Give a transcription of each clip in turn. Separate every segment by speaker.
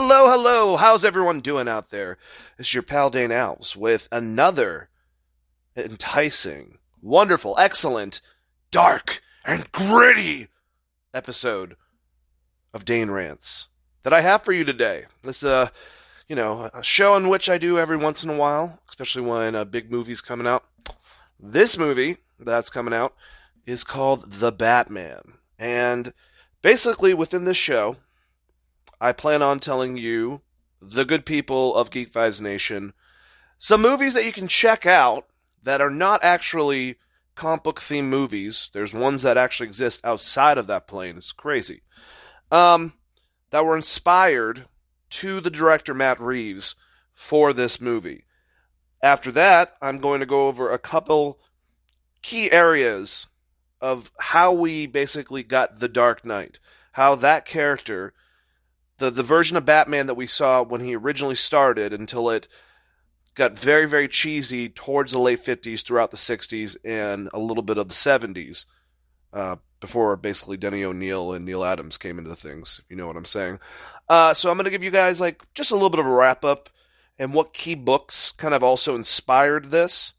Speaker 1: Hello, hello. How's everyone doing out there? It's your pal Dane Alves with another enticing, wonderful, excellent, dark, and gritty episode of Dane Rants that I have for you today. This, uh, you know, a show in which I do every once in a while, especially when a big movie's coming out. This movie that's coming out is called The Batman. And basically, within this show, I plan on telling you, the good people of Geek Vibes Nation, some movies that you can check out that are not actually comic book themed movies. There's ones that actually exist outside of that plane. It's crazy. Um, that were inspired to the director Matt Reeves for this movie. After that, I'm going to go over a couple key areas of how we basically got the Dark Knight, how that character, the the version of Batman that we saw when he originally started, until it got very very cheesy towards the late 50s, throughout the 60s, and a little bit of the 70s, uh, before basically Denny O'Neil and Neal Adams came into things. You know what I'm saying. Uh, so I'm going to give you guys like just a little bit of a wrap up and what key books kind of also inspired this.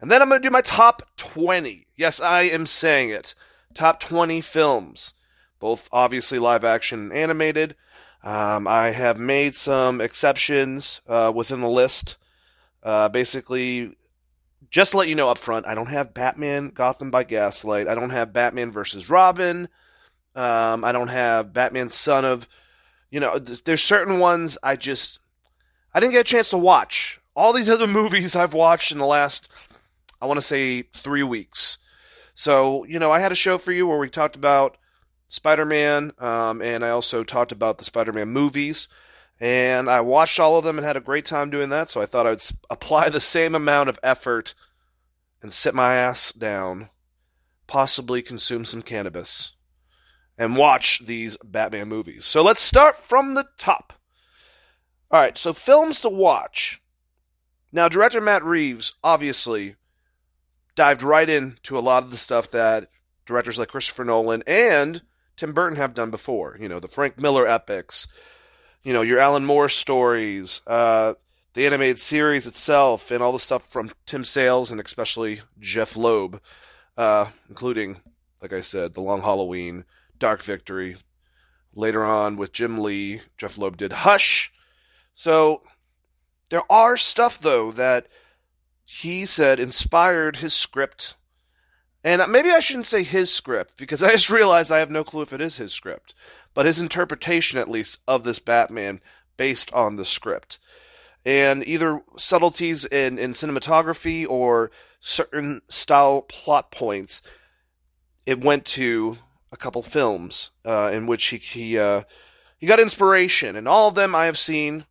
Speaker 1: And then I'm going to do my top 20. Yes, I am saying it. Top 20 films, both obviously live action and animated. Um, I have made some exceptions uh, within the list. Uh, basically, just to let you know up front, I don't have Batman Gotham by Gaslight. I don't have Batman versus Robin. Um, I don't have Batman Son of. You know, there's certain ones I just. I didn't get a chance to watch. All these other movies I've watched in the last, I want to say, three weeks. So, you know, I had a show for you where we talked about Spider Man, um, and I also talked about the Spider Man movies. And I watched all of them and had a great time doing that, so I thought I'd apply the same amount of effort and sit my ass down, possibly consume some cannabis, and watch these Batman movies. So let's start from the top. All right, so films to watch. Now, director Matt Reeves obviously dived right into a lot of the stuff that directors like Christopher Nolan and Tim Burton have done before. You know, the Frank Miller epics, you know, your Alan Moore stories, uh, the animated series itself, and all the stuff from Tim Sales and especially Jeph Loeb, uh, including, like I said, The Long Halloween, Dark Victory. Later on with Jim Lee, Jeph Loeb did Hush. So there are stuff though that he said inspired his script. And maybe I shouldn't say his script because I just realized I have no clue if it is his script but his interpretation, at least, of this Batman based on the script. And either subtleties in, in cinematography or certain style plot points, it went to a couple films uh, in which he he, uh, he got inspiration, and all of them I have seen.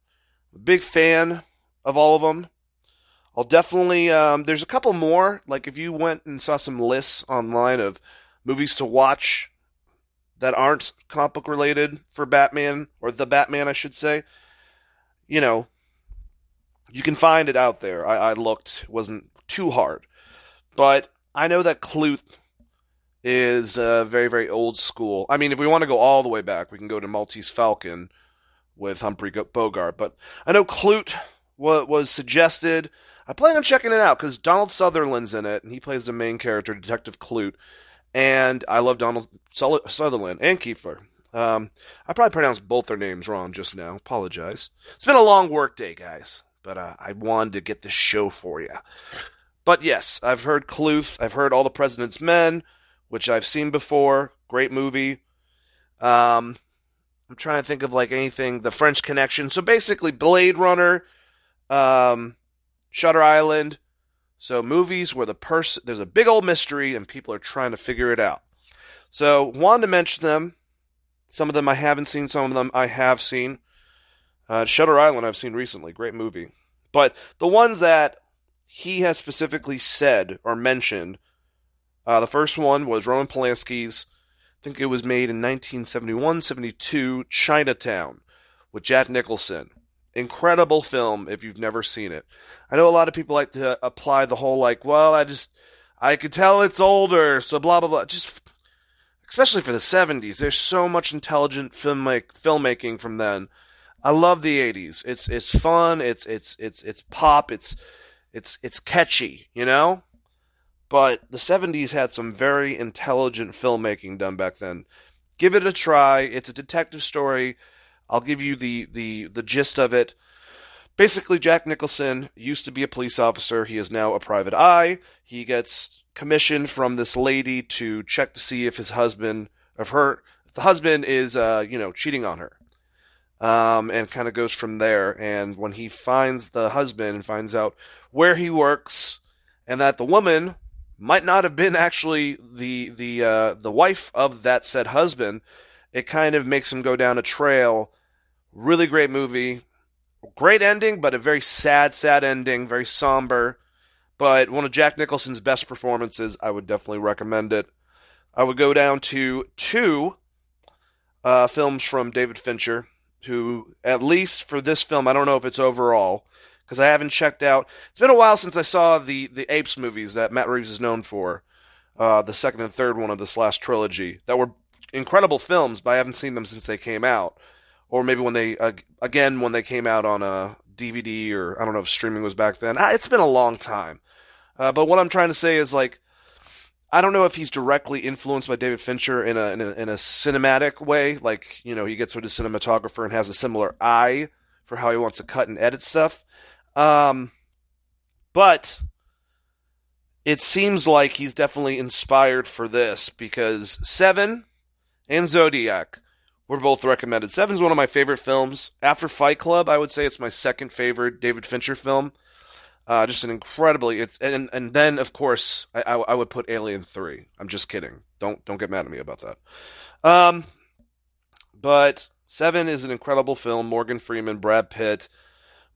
Speaker 1: Big fan of all of them. I'll definitely. Um, there's a couple more. Like if you went and saw some lists online of movies to watch that aren't comic book related for Batman or the Batman, I should say, you know, you can find it out there. I, I looked; wasn't too hard, but I know that Klute is uh, very, very old school. I mean, if we want to go all the way back, we can go to Maltese Falcon with Humphrey Bogart. But I know Klute was, was suggested. I plan on checking it out because Donald Sutherland's in it, and he plays the main character, Detective Klute and I love Donald Sutherland and Kiefer. Um, I probably pronounced both their names wrong just now. Apologize. It's been a long work day, guys, but uh, I wanted to get this show for you. But yes, I've heard Klute. I've heard All the President's Men, which I've seen before. Great movie. Um, I'm trying to think of like anything. The French Connection. So basically, Blade Runner, um, Shutter Island, so movies where the person there's a big old mystery and people are trying to figure it out. So wanted to mention them. Some of them I haven't seen. Some of them I have seen. Uh, Shutter Island I've seen recently. Great movie. But the ones that he has specifically said or mentioned, uh, the first one was Roman Polanski's. I think it was made in 1971, 72, Chinatown, with Jack Nicholson. Incredible film if you've never seen it. I know a lot of people like to apply the whole like, well, I just I could tell it's older, so blah blah blah. Just especially for the 70s. There's so much intelligent film make, filmmaking from then. I love the 80s. It's it's fun. It's it's it's it's pop. It's it's it's catchy, you know? But the 70s had some very intelligent filmmaking done back then. Give it a try. It's a detective story. I'll give you the the the gist of it. Basically, Jack Nicholson used to be a police officer. He is now a private eye. He gets commissioned from this lady to check to see if his husband, of her, the husband is, uh, you know, cheating on her. Um, and kind of goes from there. And when he finds the husband and finds out where he works, and that the woman might not have been actually the the uh, the wife of that said husband, it kind of makes him go down a trail. Really great movie, great ending, but a very sad, sad ending, very somber. But one of Jack Nicholson's best performances. I would definitely recommend it. I would go down to two uh, films from David Fincher, who, at least for this film, I don't know if it's overall, because I haven't checked out. It's been a while since I saw the, the Apes movies that Matt Reeves is known for, uh, the second and third one of this last trilogy, that were incredible films, but I haven't seen them since they came out or maybe when they uh, again when they came out on a DVD or I don't know if streaming was back then. Ah, it's been a long time. Uh, but what I'm trying to say is like I don't know if he's directly influenced by David Fincher in a, in a, in a cinematic way, like you know he gets with a cinematographer and has a similar eye for how he wants to cut and edit stuff. Um, but it seems like he's definitely inspired for this because Seven and Zodiac were both recommended. Seven's one of my favorite films. After Fight Club, I would say it's my second favorite David Fincher film. Uh, just an incredibly it's and and then of course I, I, I would put Alien Three. I'm just kidding. Don't don't get mad at me about that. Um, but Seven is an incredible film. Morgan Freeman, Brad Pitt.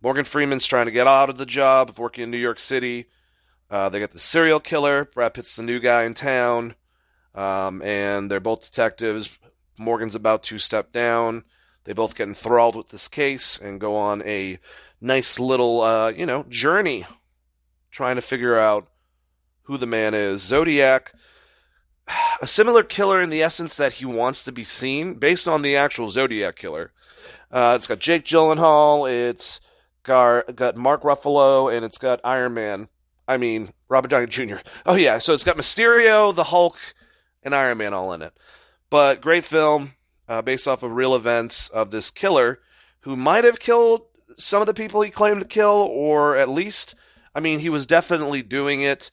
Speaker 1: Morgan Freeman's trying to get out of the job of working in New York City. Uh, they get the serial killer. Brad Pitt's the new guy in town, um, and they're both detectives. Morgan's about to step down. They both get enthralled with this case and go on a nice little, uh, you know, journey trying to figure out who the man is. Zodiac, a similar killer in the essence that he wants to be seen, based on the actual Zodiac killer. Uh, it's got Jake Gyllenhaal, it's got, got Mark Ruffalo, and it's got Iron Man. I mean, Robert Downey Jr. Oh, yeah, so it's got Mysterio, the Hulk, and Iron Man all in it. But great film, uh, based off of real events of this killer who might have killed some of the people he claimed to kill, or at least, I mean, he was definitely doing it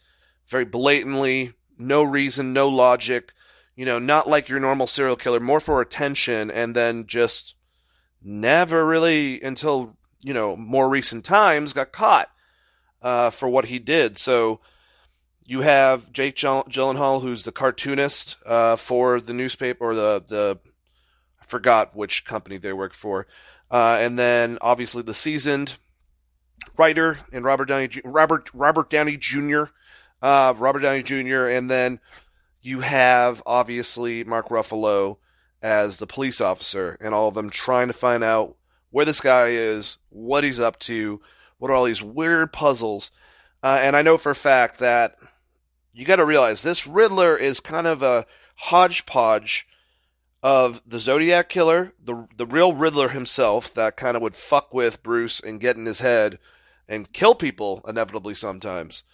Speaker 1: very blatantly, no reason, no logic, you know, not like your normal serial killer, more for attention, and then just never really, until, you know, more recent times, got caught uh, for what he did. So, you have Jake Gyllenhaal, who's the cartoonist uh, for the newspaper or the the I forgot which company they work for, uh, and then obviously the seasoned writer and Robert Downey Robert Robert Downey Jr. Uh, Robert Downey Jr. and then you have obviously Mark Ruffalo as the police officer, and all of them trying to find out where this guy is, what he's up to, what are all these weird puzzles. Uh, and I know for a fact that you got to realize this Riddler is kind of a hodgepodge of the Zodiac killer, the the real Riddler himself that kind of would fuck with Bruce and get in his head and kill people inevitably sometimes.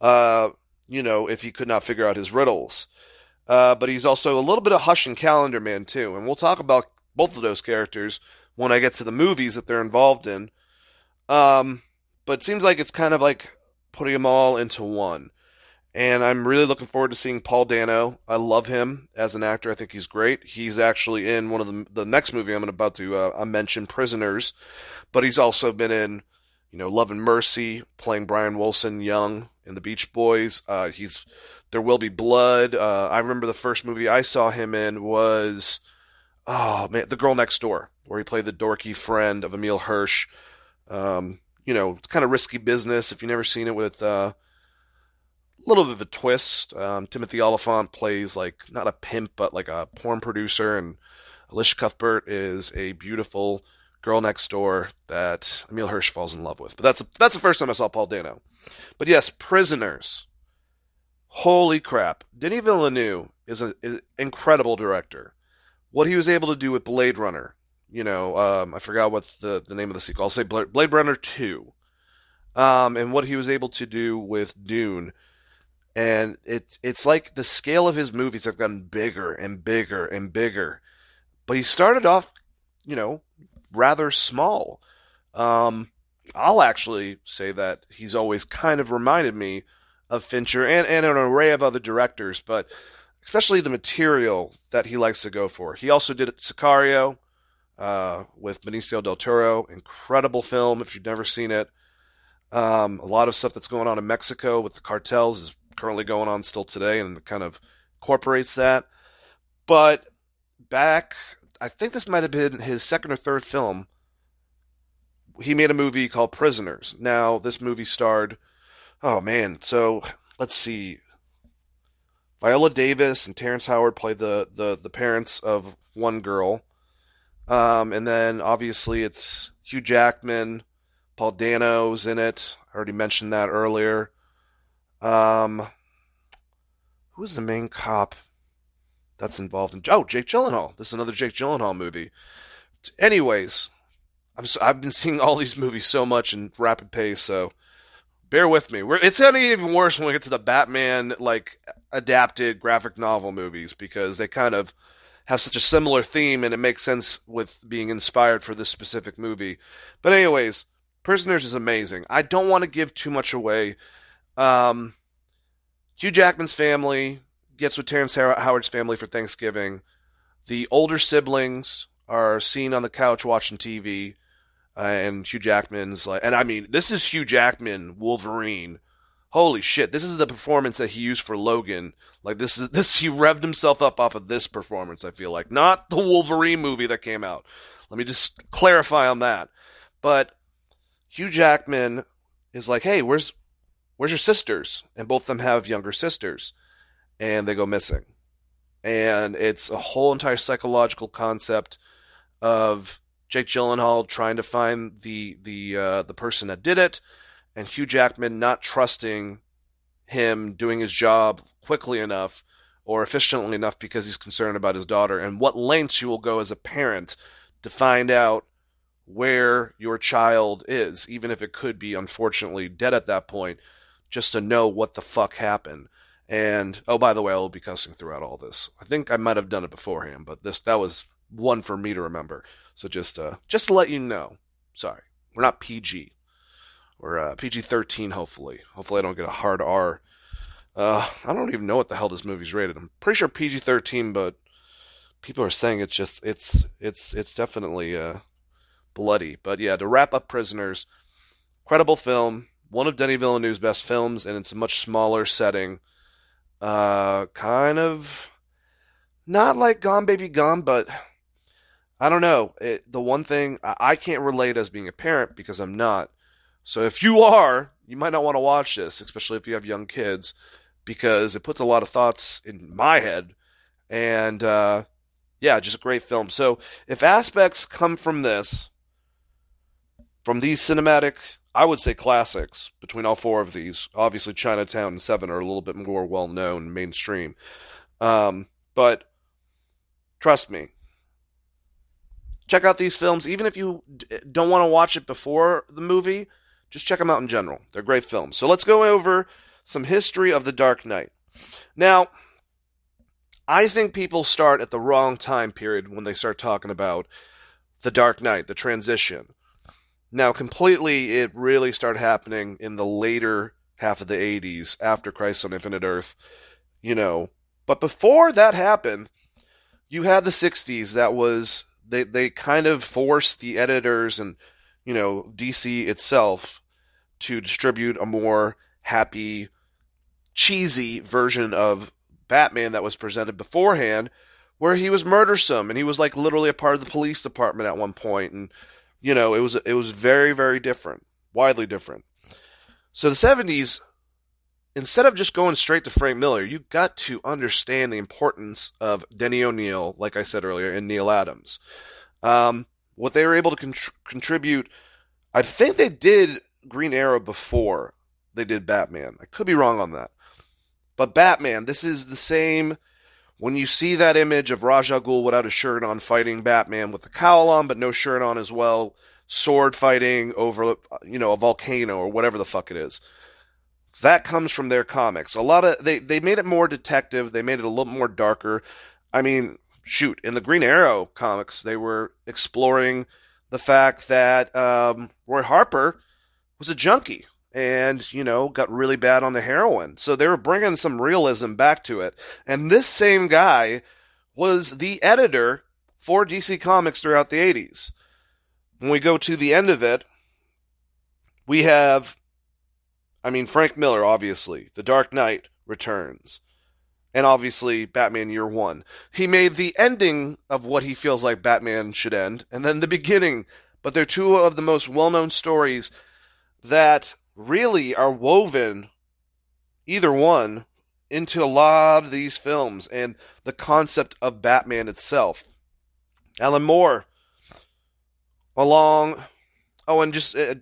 Speaker 1: Uh, you know, if he could not figure out his riddles. Uh, but he's also a little bit of Hush and Calendar Man too, and we'll talk about both of those characters when I get to the movies that they're involved in. Um, but it seems like it's kind of like putting them all into one and I'm really looking forward to seeing Paul Dano. I love him as an actor. I think he's great. He's actually in one of the the next movie I'm about to uh, mention, Prisoners, but he's also been in, you know, Love and Mercy, playing Brian Wilson young in The Beach Boys. Uh, he's There Will Be Blood. Uh, I remember the first movie I saw him in was, oh man, The Girl Next Door, where he played the dorky friend of Emile Hirsch. Um, you know, kind of risky business if you've never seen it with uh, little bit of a twist. Um, Timothy Olyphant plays like not a pimp, but like a porn producer, and Elisha Cuthbert is a beautiful girl next door that Emile Hirsch falls in love with. But that's a, that's the first time I saw Paul Dano. But yes, Prisoners. Holy crap. Denis Villeneuve is an incredible director. What he was able to do with Blade Runner, you know, um, I forgot what the, the name of the sequel. I'll say Blade Runner 2. Um, and what he was able to do with Dune. And it, it's like the scale of his movies have gotten bigger and bigger and bigger. But he started off, you know, rather small. Um, I'll actually say that he's always kind of reminded me of Fincher and, and an array of other directors, but especially the material that he likes to go for. He also did Sicario uh, with Benicio del Toro. Incredible film if you've never seen it. Um, a lot of stuff that's going on in Mexico with the cartels is currently going on still today and kind of incorporates that. But back, I think this might have been his second or third film. He made a movie called Prisoners. Now, this movie starred, oh man, so let's see. Viola Davis and Terrence Howard played the, the, the parents of one girl. Um, and then obviously it's Hugh Jackman, Paul Dano's in it. I already mentioned that earlier. Um, who's the main cop that's involved in? Oh, Jake Gyllenhaal. This is another Jake Gyllenhaal movie. Anyways, I'm so, I've been seeing all these movies so much in rapid pace, so bear with me. We're, it's gonna even worse when we get to the Batman like adapted graphic novel movies because they kind of have such a similar theme and it makes sense with being inspired for this specific movie. But anyways, Prisoners is amazing. I don't want to give too much away. Um, Hugh Jackman's family gets with Terrence Howard's family for Thanksgiving. The older siblings are seen on the couch watching TV, uh, and Hugh Jackman's like, and I mean, this is Hugh Jackman Wolverine. Holy shit! This is the performance that he used for Logan. Like this is this he revved himself up off of this performance. I feel like not the Wolverine movie that came out. Let me just clarify on that. But Hugh Jackman is like, hey, where's where's your sisters? And both of them have younger sisters, and they go missing. And it's a whole entire psychological concept of Jake Gyllenhaal trying to find the the uh, the person that did it, and Hugh Jackman not trusting him doing his job quickly enough or efficiently enough because he's concerned about his daughter, and what lengths you will go as a parent to find out where your child is, even if it could be unfortunately dead at that point, just to know what the fuck happened. And oh, by the way, I will be cussing throughout all this. I think I might have done it beforehand, but this that was one for me to remember. So just uh, just to let you know. Sorry, we're not PG. We're uh, PG thirteen. Hopefully, hopefully I don't get a hard R. Uh, I don't even know what the hell this movie's rated. I'm pretty sure PG thirteen, but people are saying it's just it's it's it's definitely uh bloody. But yeah, to wrap up Prisoners, credible film, one of Denny Villeneuve's best films, and it's a much smaller setting. Uh, kind of not like Gone Baby Gone, but I don't know. It, the one thing I can't relate as being a parent because I'm not. So if you are, you might not want to watch this, especially if you have young kids, because it puts a lot of thoughts in my head. And uh, yeah, just a great film. So if aspects come from this, from these cinematic, I would say classics between all four of these. Obviously, Chinatown and Seven are a little bit more well known, mainstream. Um, but trust me, check out these films. Even if you don't want to watch it before the movie, just check them out in general. They're great films. So let's go over some history of The Dark Knight. Now, I think people start at the wrong time period when they start talking about The Dark Knight, the transition. Now, completely, it really started happening in the later half of the 80s after Crisis on Infinite Earth, you know. But before that happened, you had the 60s that was, they, they kind of forced the editors and, you know, DC itself to distribute a more happy, cheesy version of Batman that was presented beforehand, where he was murdersome and he was like literally a part of the police department at one point and you know, it was it was very very different, widely different. So the 70s instead of just going straight to Frank Miller, you got to understand the importance of Denny O'Neil, like I said earlier, and Neal Adams. Um, what they were able to con- contribute, I think they did Green Arrow before they did Batman. I could be wrong on that. But Batman, this is the same. When you see that image of Ra's al Ghul without a shirt on fighting Batman with the cowl on, but no shirt on as well, sword fighting over, you know, a volcano or whatever the fuck it is. That comes from their comics. A lot of they they made it more detective. They made it a little more darker. I mean, shoot, in the Green Arrow comics, they were exploring the fact that um, Roy Harper was a junkie and you know got really bad on the heroin. So they were bringing some realism back to it. And this same guy was the editor for DC Comics throughout the 80s. When we go to the end of it, we have I mean Frank Miller obviously. The Dark Knight returns. And obviously Batman Year 1. He made the ending of what he feels like Batman should end and then the beginning, but they're two of the most well-known stories that really are woven, either one, into a lot of these films and the concept of Batman itself. Alan Moore, along, oh, and just uh,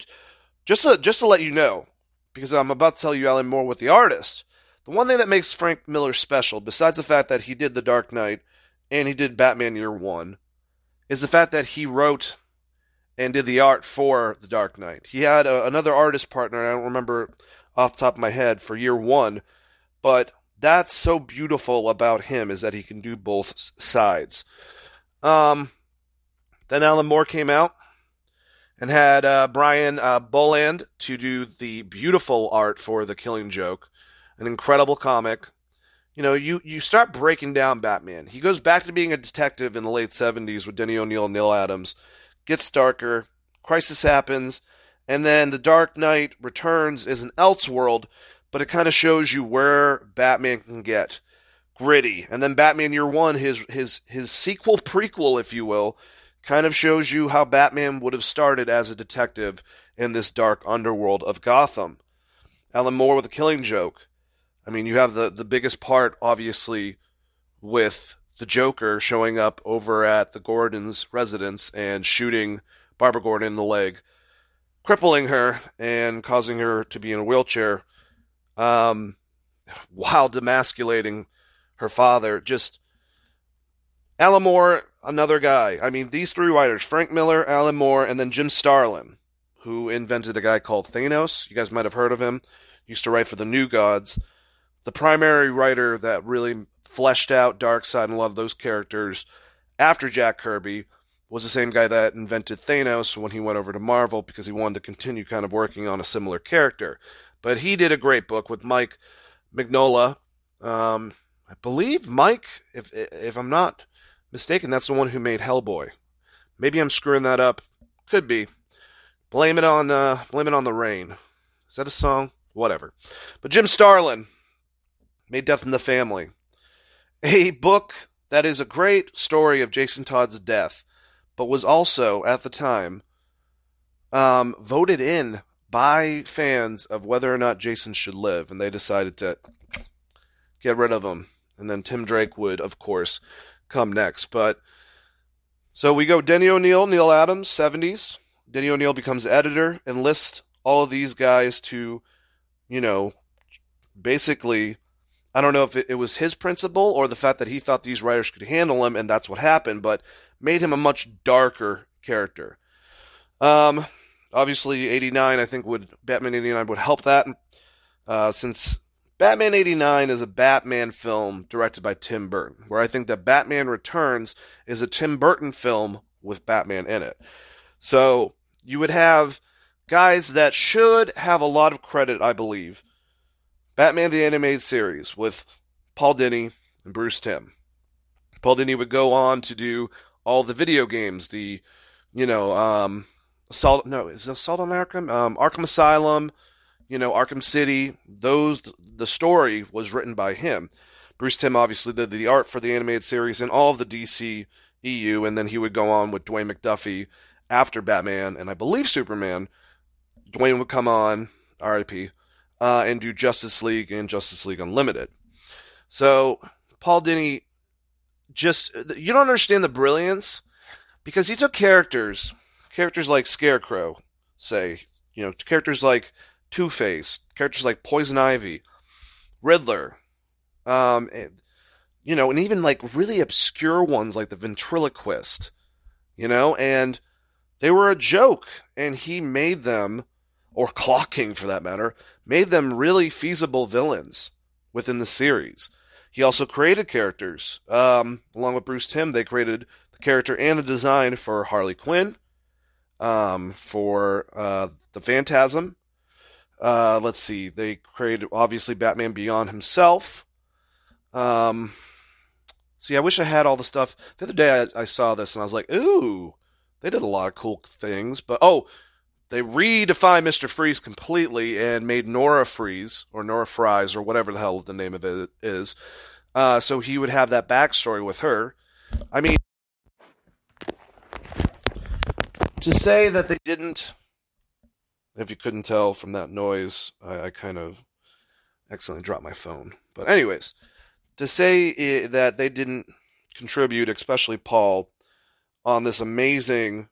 Speaker 1: just to, just to let you know, because I'm about to tell you Alan Moore with the artist. The one thing that makes Frank Miller special, besides the fact that he did The Dark Knight and he did Batman Year One, is the fact that he wrote and did the art for The Dark Knight. He had a, another artist partner, I don't remember off the top of my head, for year one, but that's so beautiful about him is that he can do both sides. Um, then Alan Moore came out and had uh, Brian uh, Bolland to do the beautiful art for The Killing Joke, an incredible comic. You know, you, you start breaking down Batman. He goes back to being a detective in the late 70s with Denny O'Neil and Neal Adams gets darker, crisis happens, and then the Dark Knight Returns is an Elseworld, but it kind of shows you where Batman can get gritty. And then Batman Year One, his his his sequel prequel, if you will, kind of shows you how Batman would have started as a detective in this dark underworld of Gotham. Alan Moore with a killing joke. I mean, you have the, the biggest part, obviously, with the Joker showing up over at the Gordon's residence and shooting Barbara Gordon in the leg, crippling her and causing her to be in a wheelchair, um, while demasculating her father. Just Alan Moore, another guy. I mean, these three writers Frank Miller, Alan Moore, and then Jim Starlin, who invented a guy called Thanos. You guys might have heard of him. Used to write for the New Gods. The primary writer that really fleshed out Darkseid and a lot of those characters after Jack Kirby was the same guy that invented Thanos when he went over to Marvel because he wanted to continue kind of working on a similar character. But he did a great book with Mike Mignola. Um, I believe Mike, if if I'm not mistaken, that's the one who made Hellboy. Maybe I'm screwing that up. Could be. Blame it on uh, blame it on the rain. Is that a song? Whatever. But Jim Starlin made Death in the Family a book that is a great story of Jason Todd's death, but was also, at the time, um, voted in by fans of whether or not Jason should live, and they decided to get rid of him. And then Tim Drake would, of course, come next. But so we go Denny O'Neil, Neal Adams, 70s. Denny O'Neil becomes editor, enlists all of these guys to, you know, basically I don't know if it, it, was his principle or the fact that he thought these writers could handle him, and that's what happened, but made him a much darker character. Um, obviously, 89, I think, would Batman 89 would help that, uh, since Batman 89 is a Batman film directed by Tim Burton, where I think that Batman Returns is a Tim Burton film with Batman in it. So you would have guys that should have a lot of credit, I believe Batman the Animated Series with Paul Dini and Bruce Timm. Paul Dini would go on to do all the video games, the, you know, um, Assault, no, is Assault on Arkham? Um, Arkham Asylum, you know, Arkham City. Those, the story was written by him. Bruce Timm obviously did the art for the animated series and all of the DC EU, and then he would go on with Dwayne McDuffie after Batman and I believe Superman. Dwayne would come on, RIP, uh, and do Justice League and Justice League Unlimited. So Paul Dini just you don't understand the brilliance because he took characters, characters like Scarecrow, say, you know, characters like Two Face, characters like Poison Ivy, Riddler, Um, and, you know, and even like really obscure ones like the ventriloquist, you know, and they were a joke, and he made them, or Clock King for that matter, made them really feasible villains within the series. He also created characters. Um, along with Bruce Timm, they created the character and the design for Harley Quinn, um, for uh, the Phantasm. Uh, let's see, they created obviously Batman Beyond himself. Um, see, I wish I had all the stuff. The other day I, I saw this and I was like, ooh, they did a lot of cool things. But oh, they redefined Mr. Freeze completely and made Nora Freeze or Nora Fries or whatever the hell the name of it is. Uh, so he would have that backstory with her. I mean, to say that they didn't, if you couldn't tell from that noise, I, I kind of accidentally dropped my phone. But anyways, to say it, that they didn't contribute, especially Paul, on this amazing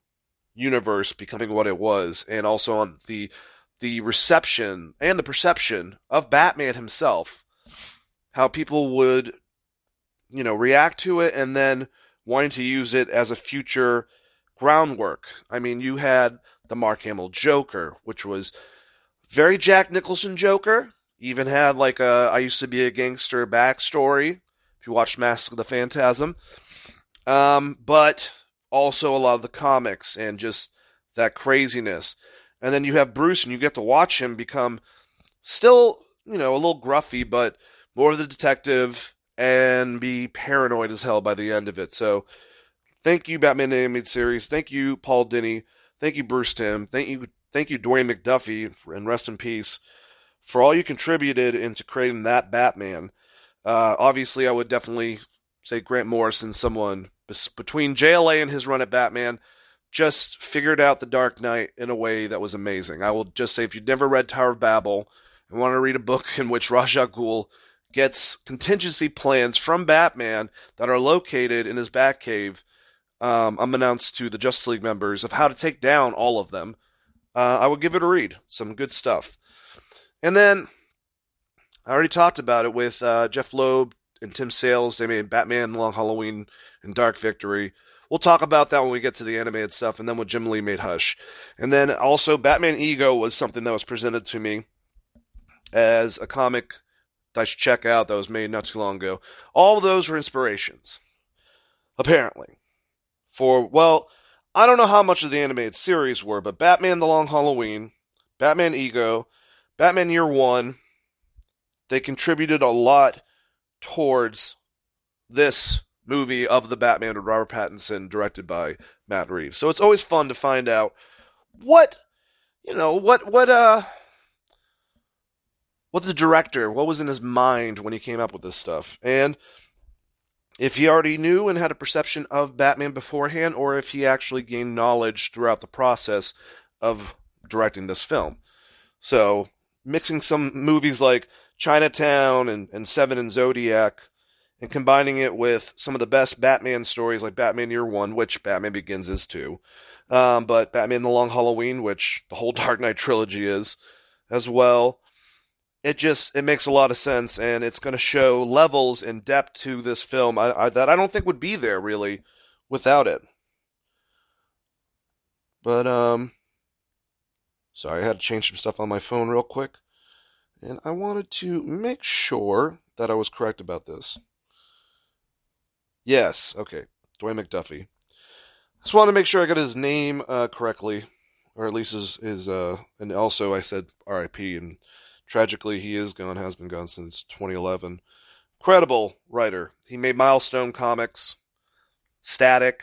Speaker 1: universe becoming what it was, and also on the the reception and the perception of Batman himself, how people would, you know, react to it, and then wanting to use it as a future groundwork. I mean, you had the Mark Hamill Joker, which was very Jack Nicholson Joker. Even had like a I used to be a gangster backstory. If you watch Mask of the Phantasm, um, but also a lot of the comics and just that craziness. And then you have Bruce, and you get to watch him become still, you know, a little gruffy, but more of the detective and be paranoid as hell by the end of it. So, thank you, Batman the Animated Series. Thank you, Paul Dini. Thank you, Bruce Timm. Thank you, thank you, Dwayne McDuffie, and rest in peace, for all you contributed into creating that Batman. Uh, obviously, I would definitely say Grant Morrison, someone between JLA and his run at Batman, just figured out the Dark Knight in a way that was amazing. I will just say, if you've never read Tower of Babel and want to read a book in which Ra's al Ghul gets contingency plans from Batman that are located in his Batcave, um, unbeknownst to the Justice League members, of how to take down all of them, uh, I would give it a read. Some good stuff. And then I already talked about it with uh, Jeph Loeb and Tim Sales. They made Batman Long Halloween and Dark Victory. We'll talk about that when we get to the animated stuff, and then when Jim Lee made Hush. And then also, Batman Ego was something that was presented to me as a comic that I should check out that was made not too long ago. All of those were inspirations, apparently. For, well, I don't know how much of the animated series were, but Batman The Long Halloween, Batman Ego, Batman Year One, they contributed a lot towards this movie of the Batman with Robert Pattinson, directed by Matt Reeves. So it's always fun to find out what you know what what uh what the director what was in his mind when he came up with this stuff and if he already knew and had a perception of Batman beforehand or if he actually gained knowledge throughout the process of directing this film. So, mixing some movies like Chinatown and, and Seven and Zodiac and combining it with some of the best Batman stories like Batman Year One, which Batman Begins is too, um, but Batman The Long Halloween, which the whole Dark Knight trilogy is, as well. It just it makes a lot of sense, and it's going to show levels and depth to this film I, I, that I don't think would be there really without it. But um, sorry, I had to change some stuff on my phone real quick, and I wanted to make sure that I was correct about this. Yes, okay. Dwayne McDuffie. Just wanted to make sure I got his name uh, correctly, or at least his, his uh, and also I said R.I.P. and tragically he is gone, has been gone since 2011. Incredible writer. He made Milestone comics, Static,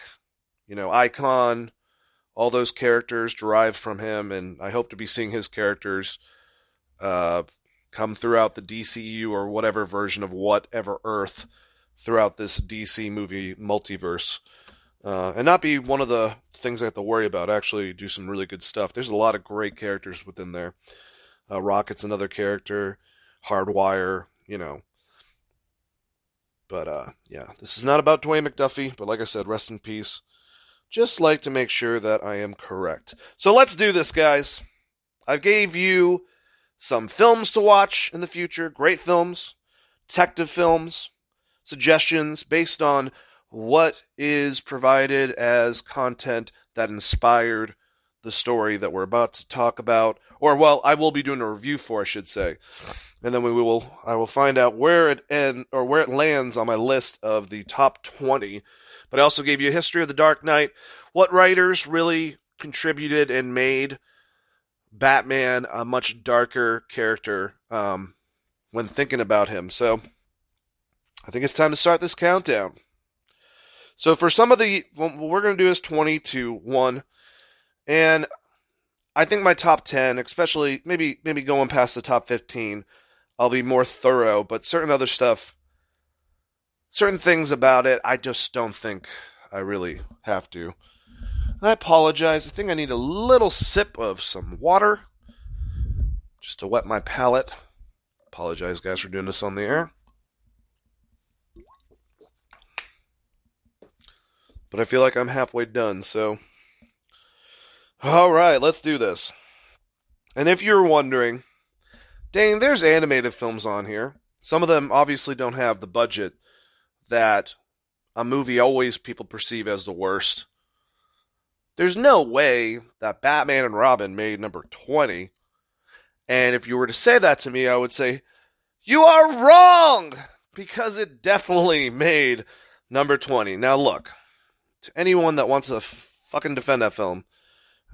Speaker 1: you know, Icon, all those characters derived from him, and I hope to be seeing his characters uh, come throughout the DCU or whatever version of whatever Earth throughout this DC movie multiverse. Uh, and not be one of the things I have to worry about. Actually, do some really good stuff. There's a lot of great characters within there. Uh, Rocket's another character. Hardware, you know. But uh, yeah, this is not about Dwayne McDuffie. But like I said, rest in peace. Just like to make sure that I am correct. So let's do this, guys. I gave you some films to watch in the future. Great films detective films, suggestions based on what is provided as content that inspired the story that we're about to talk about, or well, I will be doing a review for, I should say, and then we will I will find out where it end or where it lands on my list of the top twenty. But I also gave you a history of the Dark Knight, what writers really contributed and made Batman a much darker character um, when thinking about him. So I think it's time to start this countdown. So for some of the, what we're going to do is 20 to 1. And I think my top 10, especially maybe maybe going past the top 15, I'll be more thorough, but certain other stuff certain things about it I just don't think I really have to. I apologize. I think I need a little sip of some water just to wet my palate. Apologize guys for doing this on the air. But I feel like I'm halfway done, so all right, let's do this. And if you're wondering, dang, there's animated films on here. Some of them obviously don't have the budget that a movie always people perceive as the worst. There's no way that Batman and Robin made number 20. And if you were to say that to me, I would say, You are wrong! Because it definitely made number 20. Now, look, to anyone that wants to fucking defend that film,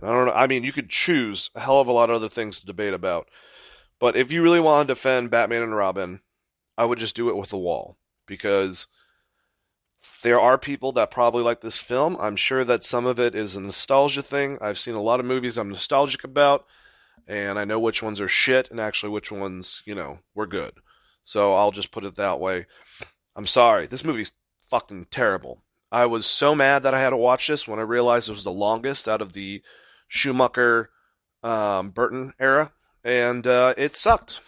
Speaker 1: I don't know. I mean, you could choose a hell of a lot of other things to debate about. But if you really want to defend Batman and Robin, I would just do it with the wall. Because there are people that probably like this film. I'm sure that some of it is a nostalgia thing. I've seen a lot of movies I'm nostalgic about, and I know which ones are shit and actually which ones, you know, were good. So I'll just put it that way. I'm sorry. This movie's fucking terrible. I was so mad that I had to watch this when I realized it was the longest out of the Schumacher um, Burton era, and uh, it sucked.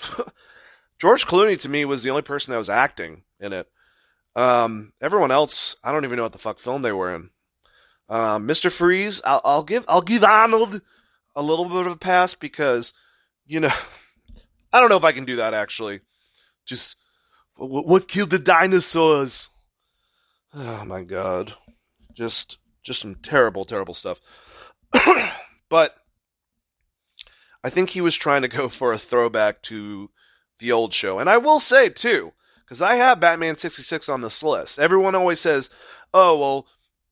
Speaker 1: George Clooney to me was the only person that was acting in it. Um, everyone else, I don't even know what the fuck film they were in. Um, Mr. Freeze, I'll, I'll, give I'll give Arnold a little bit of a pass because, you know, I don't know if I can do that actually. Just what killed the dinosaurs? Oh my god, just just some terrible, terrible stuff. but I think he was trying to go for a throwback to the old show. And I will say, too, because I have Batman 66 on this list. Everyone always says, oh, well,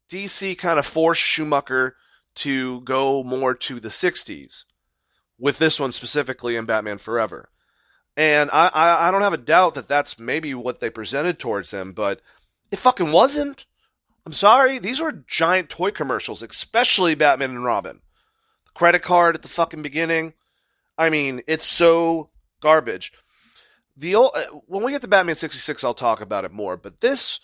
Speaker 1: DC kind of forced Schumacher to go more to the 60s with this one specifically in Batman Forever. And I, I, I don't have a doubt that that's maybe what they presented towards him, but it fucking wasn't. I'm sorry. These were giant toy commercials, especially Batman and Robin The credit card at the fucking beginning. I mean, it's so garbage. The old, uh, when we get to Batman 66, I'll talk about it more. But this,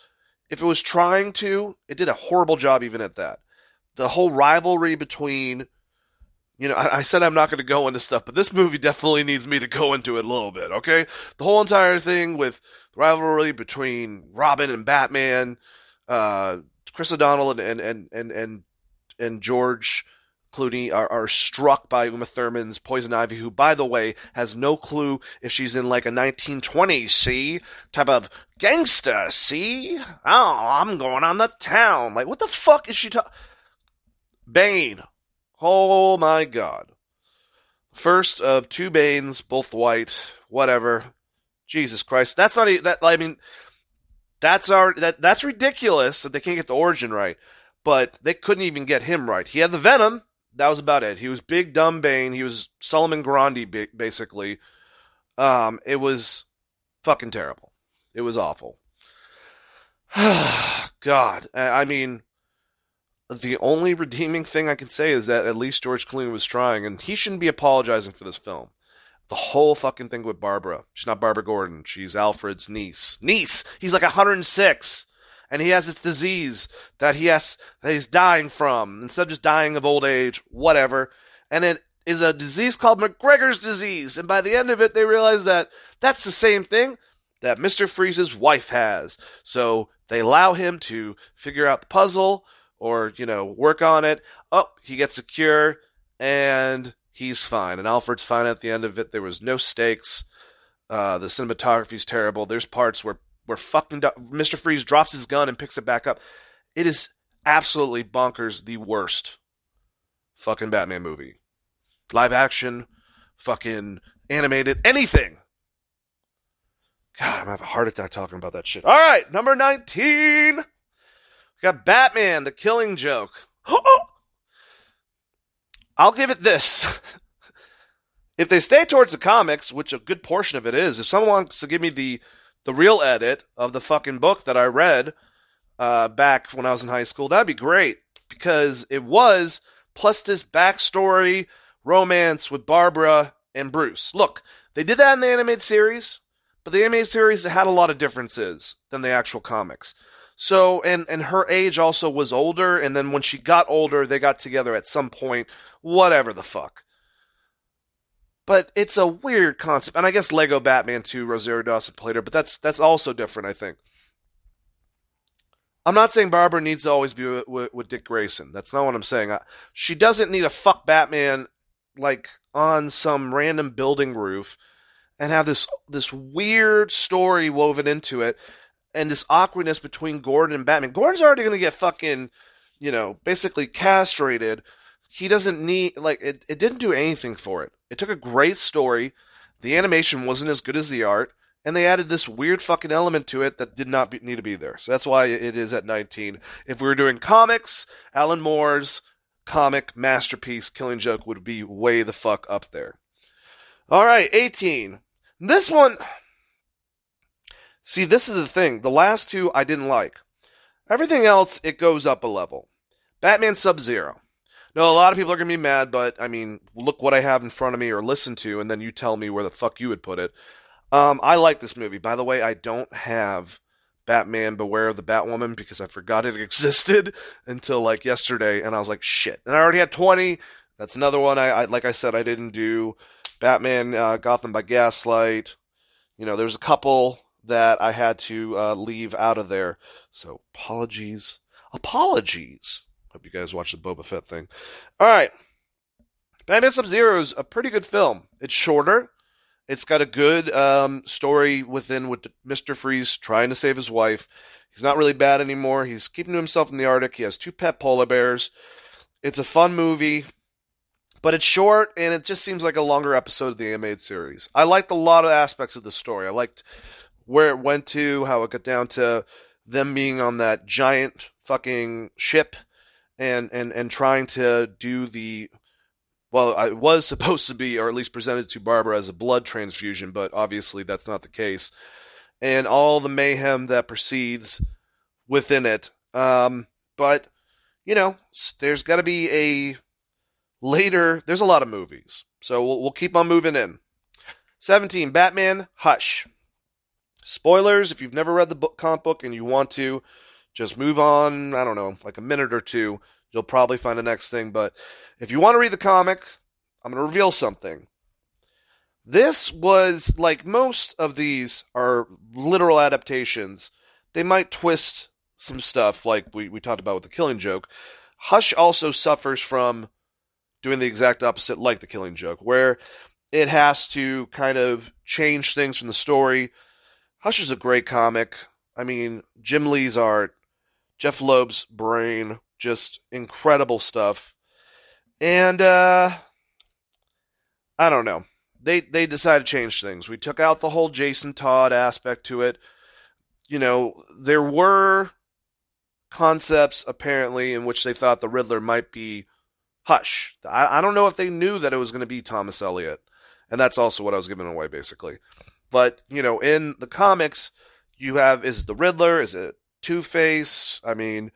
Speaker 1: if it was trying to, it did a horrible job even at that. The whole rivalry between, you know, I, I said I'm not going to go into stuff, but this movie definitely needs me to go into it a little bit. Okay, the whole entire thing with the rivalry between Robin and Batman, uh, Chris O'Donnell and and and and and, and George Clooney are, are struck by Uma Thurman's Poison Ivy, who, by the way, has no clue if she's in like a 1920s, see, type of gangster, see? Oh, I'm going on the town. Like, what the fuck is she talking? Bane. Oh my god. First of two Banes, both white, whatever. Jesus Christ. That's not even, that, I mean, that's our, that, that's ridiculous that they can't get the origin right. But they couldn't even get him right. He had the venom, that was about it. He was big dumb Bane. He was Solomon Grundy basically. Um, it was fucking terrible. It was awful. God, I mean, the only redeeming thing I can say is that at least George Clooney was trying, and he shouldn't be apologizing for this film. The whole fucking thing with Barbara. She's not Barbara Gordon. She's Alfred's niece. Niece. He's like 106 and he has this disease that he has that he's dying from instead of just dying of old age, whatever. And it is a disease called McGregor's disease. And by the end of it, they realize that that's the same thing that Mr. Freeze's wife has. So they allow him to figure out the puzzle or, you know, work on it. Oh, he gets a cure and he's fine. And Alfred's fine at the end of it. There was no stakes. Uh, the cinematography is terrible. There's parts where where fucking do- Mr. Freeze drops his gun and picks it back up. It is absolutely bonkers. The worst fucking Batman movie, live action, fucking animated, anything. God, I'm gonna have a heart attack talking about that shit. All right, number 19. We got Batman, the killing joke. I'll give it this. if they stay towards the comics, which a good portion of it is, if someone wants to give me the the real edit of the fucking book that I read uh, back when I was in high school, that'd be great because it was plus this backstory romance with Barbara and Bruce. Look, they did that in the animated series, but the animated series had a lot of differences than the actual comics. So, and and her age also was older, and then when she got older, they got together at some point. Whatever the fuck. But it's a weird concept, and I guess Lego Batman 2, Rosario Dawson played her, but that's that's also different, I think. I'm not saying Barbara needs to always be with, with, with Dick Grayson. That's not what I'm saying. I, she doesn't need to fuck Batman like on some random building roof and have this this weird story woven into it and this awkwardness between Gordon and Batman. Gordon's already going to get fucking, you know, basically castrated. He doesn't need like it it didn't do anything for it. It took a great story. The animation wasn't as good as the art and they added this weird fucking element to it that did not be, need to be there. So that's why it is at 19. If we were doing comics, Alan Moore's comic masterpiece, Killing Joke, would be way the fuck up there. All right, 18. This one. See, this is the thing. The last two I didn't like. Everything else, it goes up a level. Batman Sub Zero. No, a lot of people are going to be mad, but I mean, look what I have in front of me or listen to, and then you tell me where the fuck you would put it. Um, I like this movie. By the way, I don't have Batman Beware of the Batwoman because I forgot it existed until like yesterday, and I was like, shit. And I already had 20. That's another one I, I like I said, I didn't do. Batman uh, Gotham by Gaslight. You know, there's a couple that I had to uh, leave out of there. So apologies. Apologies. Hope you guys watched the Boba Fett thing. All right. Batman Sub Zero is a pretty good film. It's shorter. It's got a good um, story within with Mr. Freeze trying to save his wife. He's not really bad anymore. He's keeping to himself in the Arctic. He has two pet polar bears. It's a fun movie, but it's short and it just seems like a longer episode of the animated series. I liked a lot of aspects of the story. I liked where it went to, how it got down to them being on that giant fucking ship and and and trying to do the well, it was supposed to be, or at least presented to Barbara as a blood transfusion, but obviously that's not the case. And all the mayhem that proceeds within it. Um, but, you know, there's got to be a later, there's a lot of movies. So we'll, we'll keep on moving in. 17, Batman Hush. Spoilers, if you've never read the book, comp book and you want to, just move on, I don't know, like a minute or two You'll probably find the next thing, but if you want to read the comic, I'm going to reveal something. This was like most of these are literal adaptations. They might twist some stuff, like we, we talked about with the killing joke. Hush also suffers from doing the exact opposite, like the killing joke, where it has to kind of change things from the story. Hush is a great comic. I mean, Jim Lee's art, Jeph Loeb's brain, just incredible stuff. And uh I don't know. They they decided to change things. We took out the whole Jason Todd aspect to it. You know, there were concepts apparently in which they thought the Riddler might be Hush. I, I don't know if they knew that it was going to be Thomas Elliot. And that's also what I was giving away basically. But, you know, in the comics, you have is it the Riddler? Is it Two Face? I mean,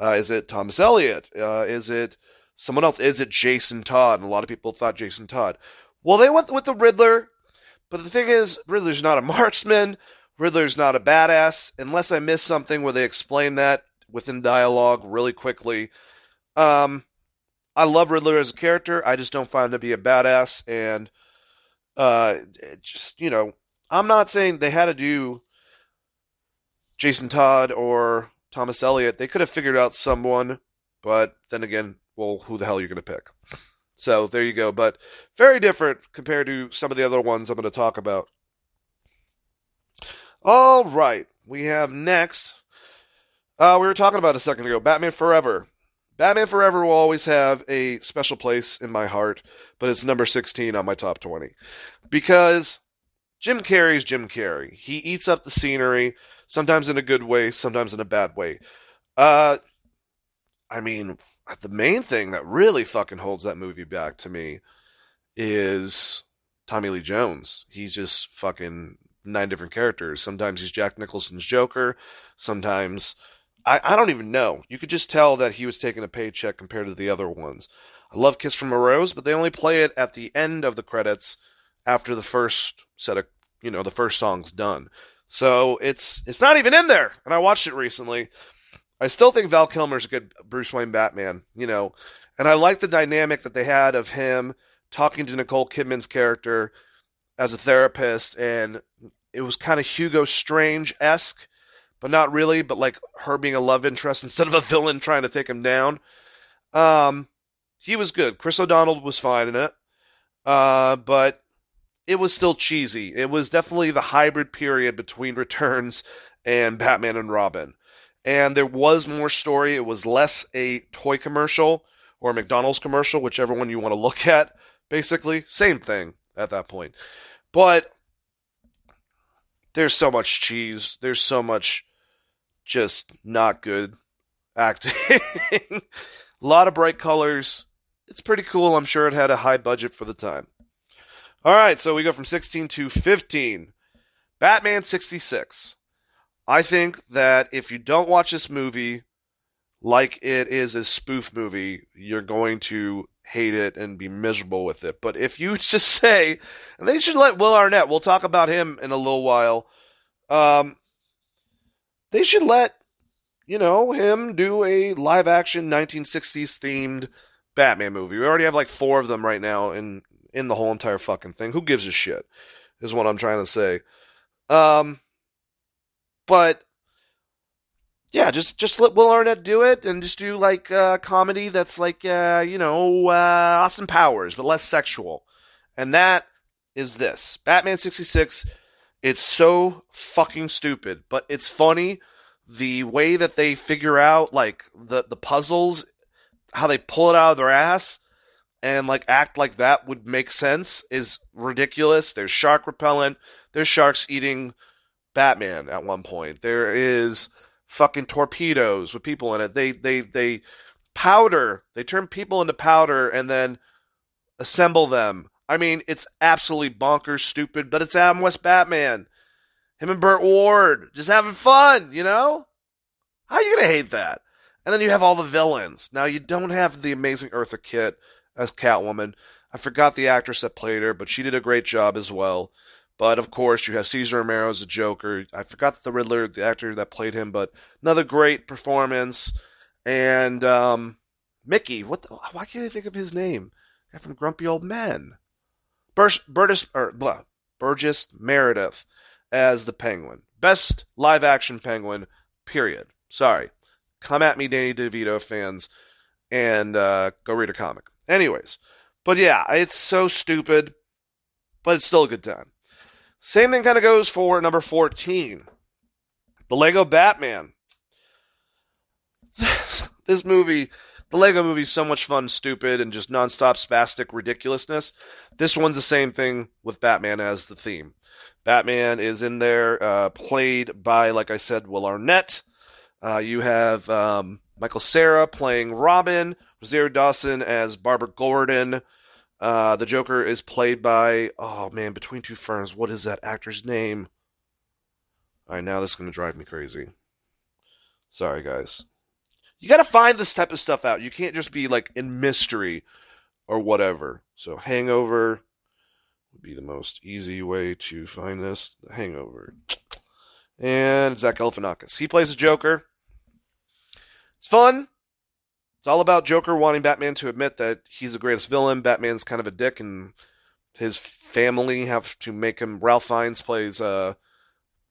Speaker 1: uh, is it Thomas Elliot? Uh, is it someone else? Is it Jason Todd? And a lot of people thought Jason Todd. Well, they went with the Riddler, but the thing is, Riddler's not a marksman. Riddler's not a badass, unless I miss something where they explain that within dialogue really quickly. Um, I love Riddler as a character. I just don't find him to be a badass, and uh, just you know, I'm not saying they had to do Jason Todd or Thomas Elliot, they could have figured out someone, but then again, well, who the hell are you going to pick? So there you go. But very different compared to some of the other ones I'm going to talk about. All right, we have next. Uh, we were talking about a second ago. Batman Forever. Batman Forever will always have a special place in my heart, but it's number 16 on my top 20 because Jim Carrey's Jim Carrey. He eats up the scenery, sometimes in a good way, sometimes in a bad way. Uh, I mean, the main thing that really fucking holds that movie back to me is Tommy Lee Jones. He's just fucking nine different characters. Sometimes he's Jack Nicholson's Joker. Sometimes I, I don't even know. You could just tell that he was taking a paycheck compared to the other ones. I love Kiss from a Rose, but they only play it at the end of the credits after the first set of you know the first song's done. So it's it's not even in there. And I watched it recently. I still think Val Kilmer's a good Bruce Wayne Batman, you know, and I like the dynamic that they had of him talking to Nicole Kidman's character as a therapist, and it was kind of Hugo Strange esque, but not really, but like her being a love interest instead of a villain trying to take him down. Um, he was good. Chris O'Donnell was fine in it, uh, but it was still cheesy. It was definitely the hybrid period between Returns and Batman and Robin. And there was more story. It was less a toy commercial or a McDonald's commercial, whichever one you want to look at basically. Same thing at that point. But there's so much cheese. There's so much just not good acting. a lot of bright colors. It's pretty cool. I'm sure it had a high budget for the time. All right, so we go from 16 to 15. Batman 66. I think that if you don't watch this movie like it is a spoof movie, you're going to hate it and be miserable with it. But if you just say, and they should let Will Arnett, we'll talk about him in a little while. Um, they should let, you know, him do a live action 1960s themed Batman movie. We already have like four of them right now in, in the whole entire fucking thing. Who gives a shit? Is what I'm trying to say. Um, but yeah, just just let Will Arnett do it, and just do like uh, comedy that's like uh, you know uh, Austin Powers, but less sexual. And that is this Batman sixty six. It's so fucking stupid, but it's funny. The way that they figure out like the the puzzles, how they pull it out of their ass, and like act like that would make sense is ridiculous. There's shark repellent. There's sharks eating Batman at one point. There is fucking torpedoes with people in it. They they they powder. They turn people into powder and then assemble them. I mean, it's absolutely bonkers, stupid, but it's Adam West Batman. Him and Burt Ward just having fun, you know? How are you gonna hate that? And then you have all the villains. Now you don't have the amazing Eartha Kitt as Catwoman. I forgot the actress that played her, but she did a great job as well. But of course, you have Cesar Romero as a Joker. I forgot the Riddler, the actor that played him, but another great performance. And um, Mickey, what? The, why can't I think of his name? from Grumpy Old Men. Bur- Burgess or blah, Burgess Meredith as the Penguin. Best live action Penguin. Period. Sorry. Come at me, Danny DeVito fans, and uh, go read a comic. Anyways, but yeah, it's so stupid, but it's still a good time. Same thing kind of goes for number 14, the Lego Batman. this movie, the Lego movie is so much fun, stupid, and just nonstop spastic ridiculousness. This one's the same thing with Batman as the theme. Batman is in there, uh, played by, like I said, Will Arnett. Uh, you have um, Michael Cera playing Robin, Rosario Dawson as Barbara Gordon, uh, the Joker is played by oh man, Between Two Ferns. What is that actor's name? All right, now this is gonna drive me crazy. Sorry, guys. You gotta find this type of stuff out. You can't just be like in mystery or whatever. So, Hangover would be the most easy way to find this. The Hangover. And Zach Galifianakis. He plays the Joker. It's fun. It's all about Joker wanting Batman to admit that he's the greatest villain. Batman's kind of a dick, and his family have to make him. Ralph Fiennes plays uh,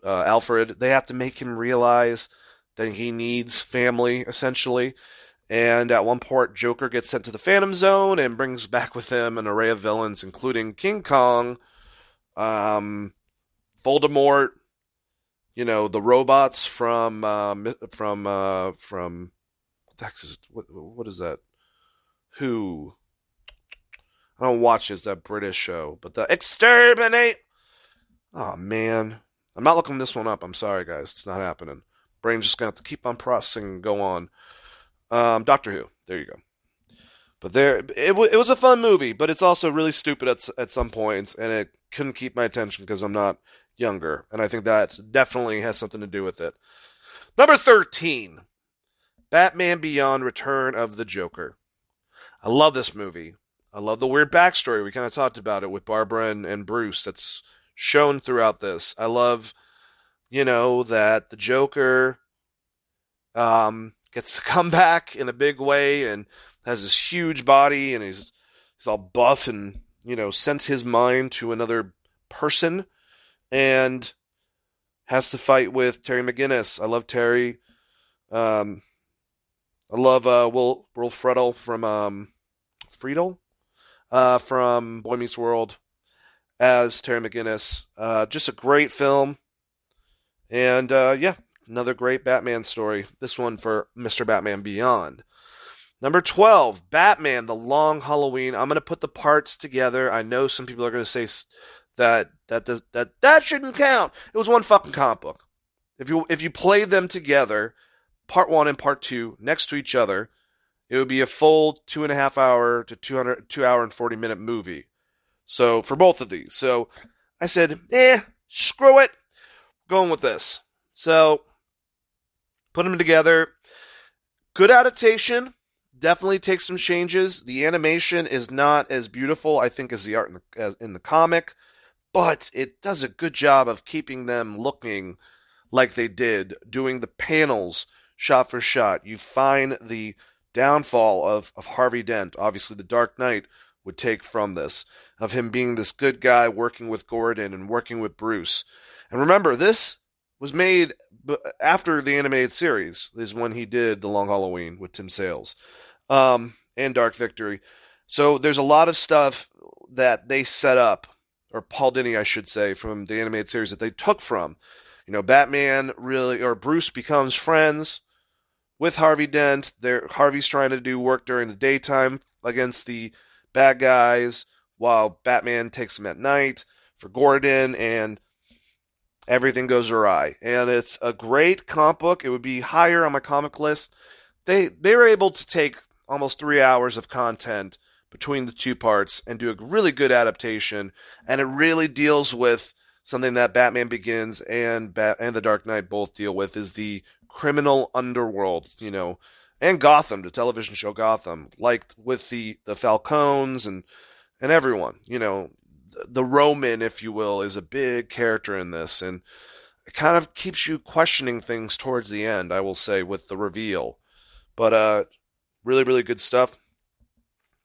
Speaker 1: uh, Alfred. They have to make him realize that he needs family, essentially. And at one point, Joker gets sent to the Phantom Zone and brings back with him an array of villains, including King Kong, um, Voldemort, you know, the robots from uh, from uh, from what what is that? Who? I don't watch it, it's that British show, but the exterminate. Oh man, I'm not looking this one up. I'm sorry, guys, it's not happening. Brain's just gonna have to keep on processing and go on. Um, Doctor Who. There you go. But there, it, w- it was a fun movie, but it's also really stupid at at some points, and it couldn't keep my attention because I'm not younger, and I think that definitely has something to do with it. Number thirteen, Batman Beyond: Return of the Joker. I love this movie. I love the weird backstory. We kind of talked about it with Barbara and, and Bruce. That's shown throughout this. I love, you know, that the Joker um, gets to come back in a big way and has this huge body and he's he's all buff and you know sends his mind to another person and has to fight with Terry McGinnis. I love Terry. Um, I love uh, Will Will Friedle from um, Friedle uh, from Boy Meets World as Terry McGinnis. Uh, just a great film. And uh, yeah, another great Batman story. This one for Mr. Batman Beyond. Number 12, Batman, The Long Halloween. I'm going to put the parts together. I know some people are going to say that that does, that that shouldn't count. It was one fucking comic book. If you if you play them together, part one and part two next to each other, it would be a full two and a half hour to 200, two hour and 40 minute movie. So for both of these. So I said, eh, screw it. Going with this. So put them together. Good adaptation. Definitely takes some changes. The animation is not as beautiful, I think, as the art in the, as in the comic, but it does a good job of keeping them looking like they did, doing the panels shot for shot. You find the downfall of, of Harvey Dent. Obviously, the Dark Knight would take from this, of him being this good guy working with Gordon and working with Bruce. And remember, this was made after the animated series, is when he did The Long Halloween with Tim Sales um, and Dark Victory. So there's a lot of stuff that they set up, or Paul Dini, I should say, from the animated series that they took from. You know, Batman really, or Bruce becomes friends with Harvey Dent. There, Harvey's trying to do work during the daytime against the bad guys, while Batman takes them at night for Gordon, and everything goes awry. And it's a great comic book. It would be higher on my comic list. They they were able to take almost three hours of content between the two parts and do a really good adaptation, and it really deals with something that Batman Begins and Bat- and The Dark Knight both deal with is the criminal underworld, you know, and Gotham, the television show Gotham, like with the the Falcones and and everyone, you know, the Roman, if you will, is a big character in this, and it kind of keeps you questioning things towards the end. I will say with the reveal, but uh, really, really good stuff.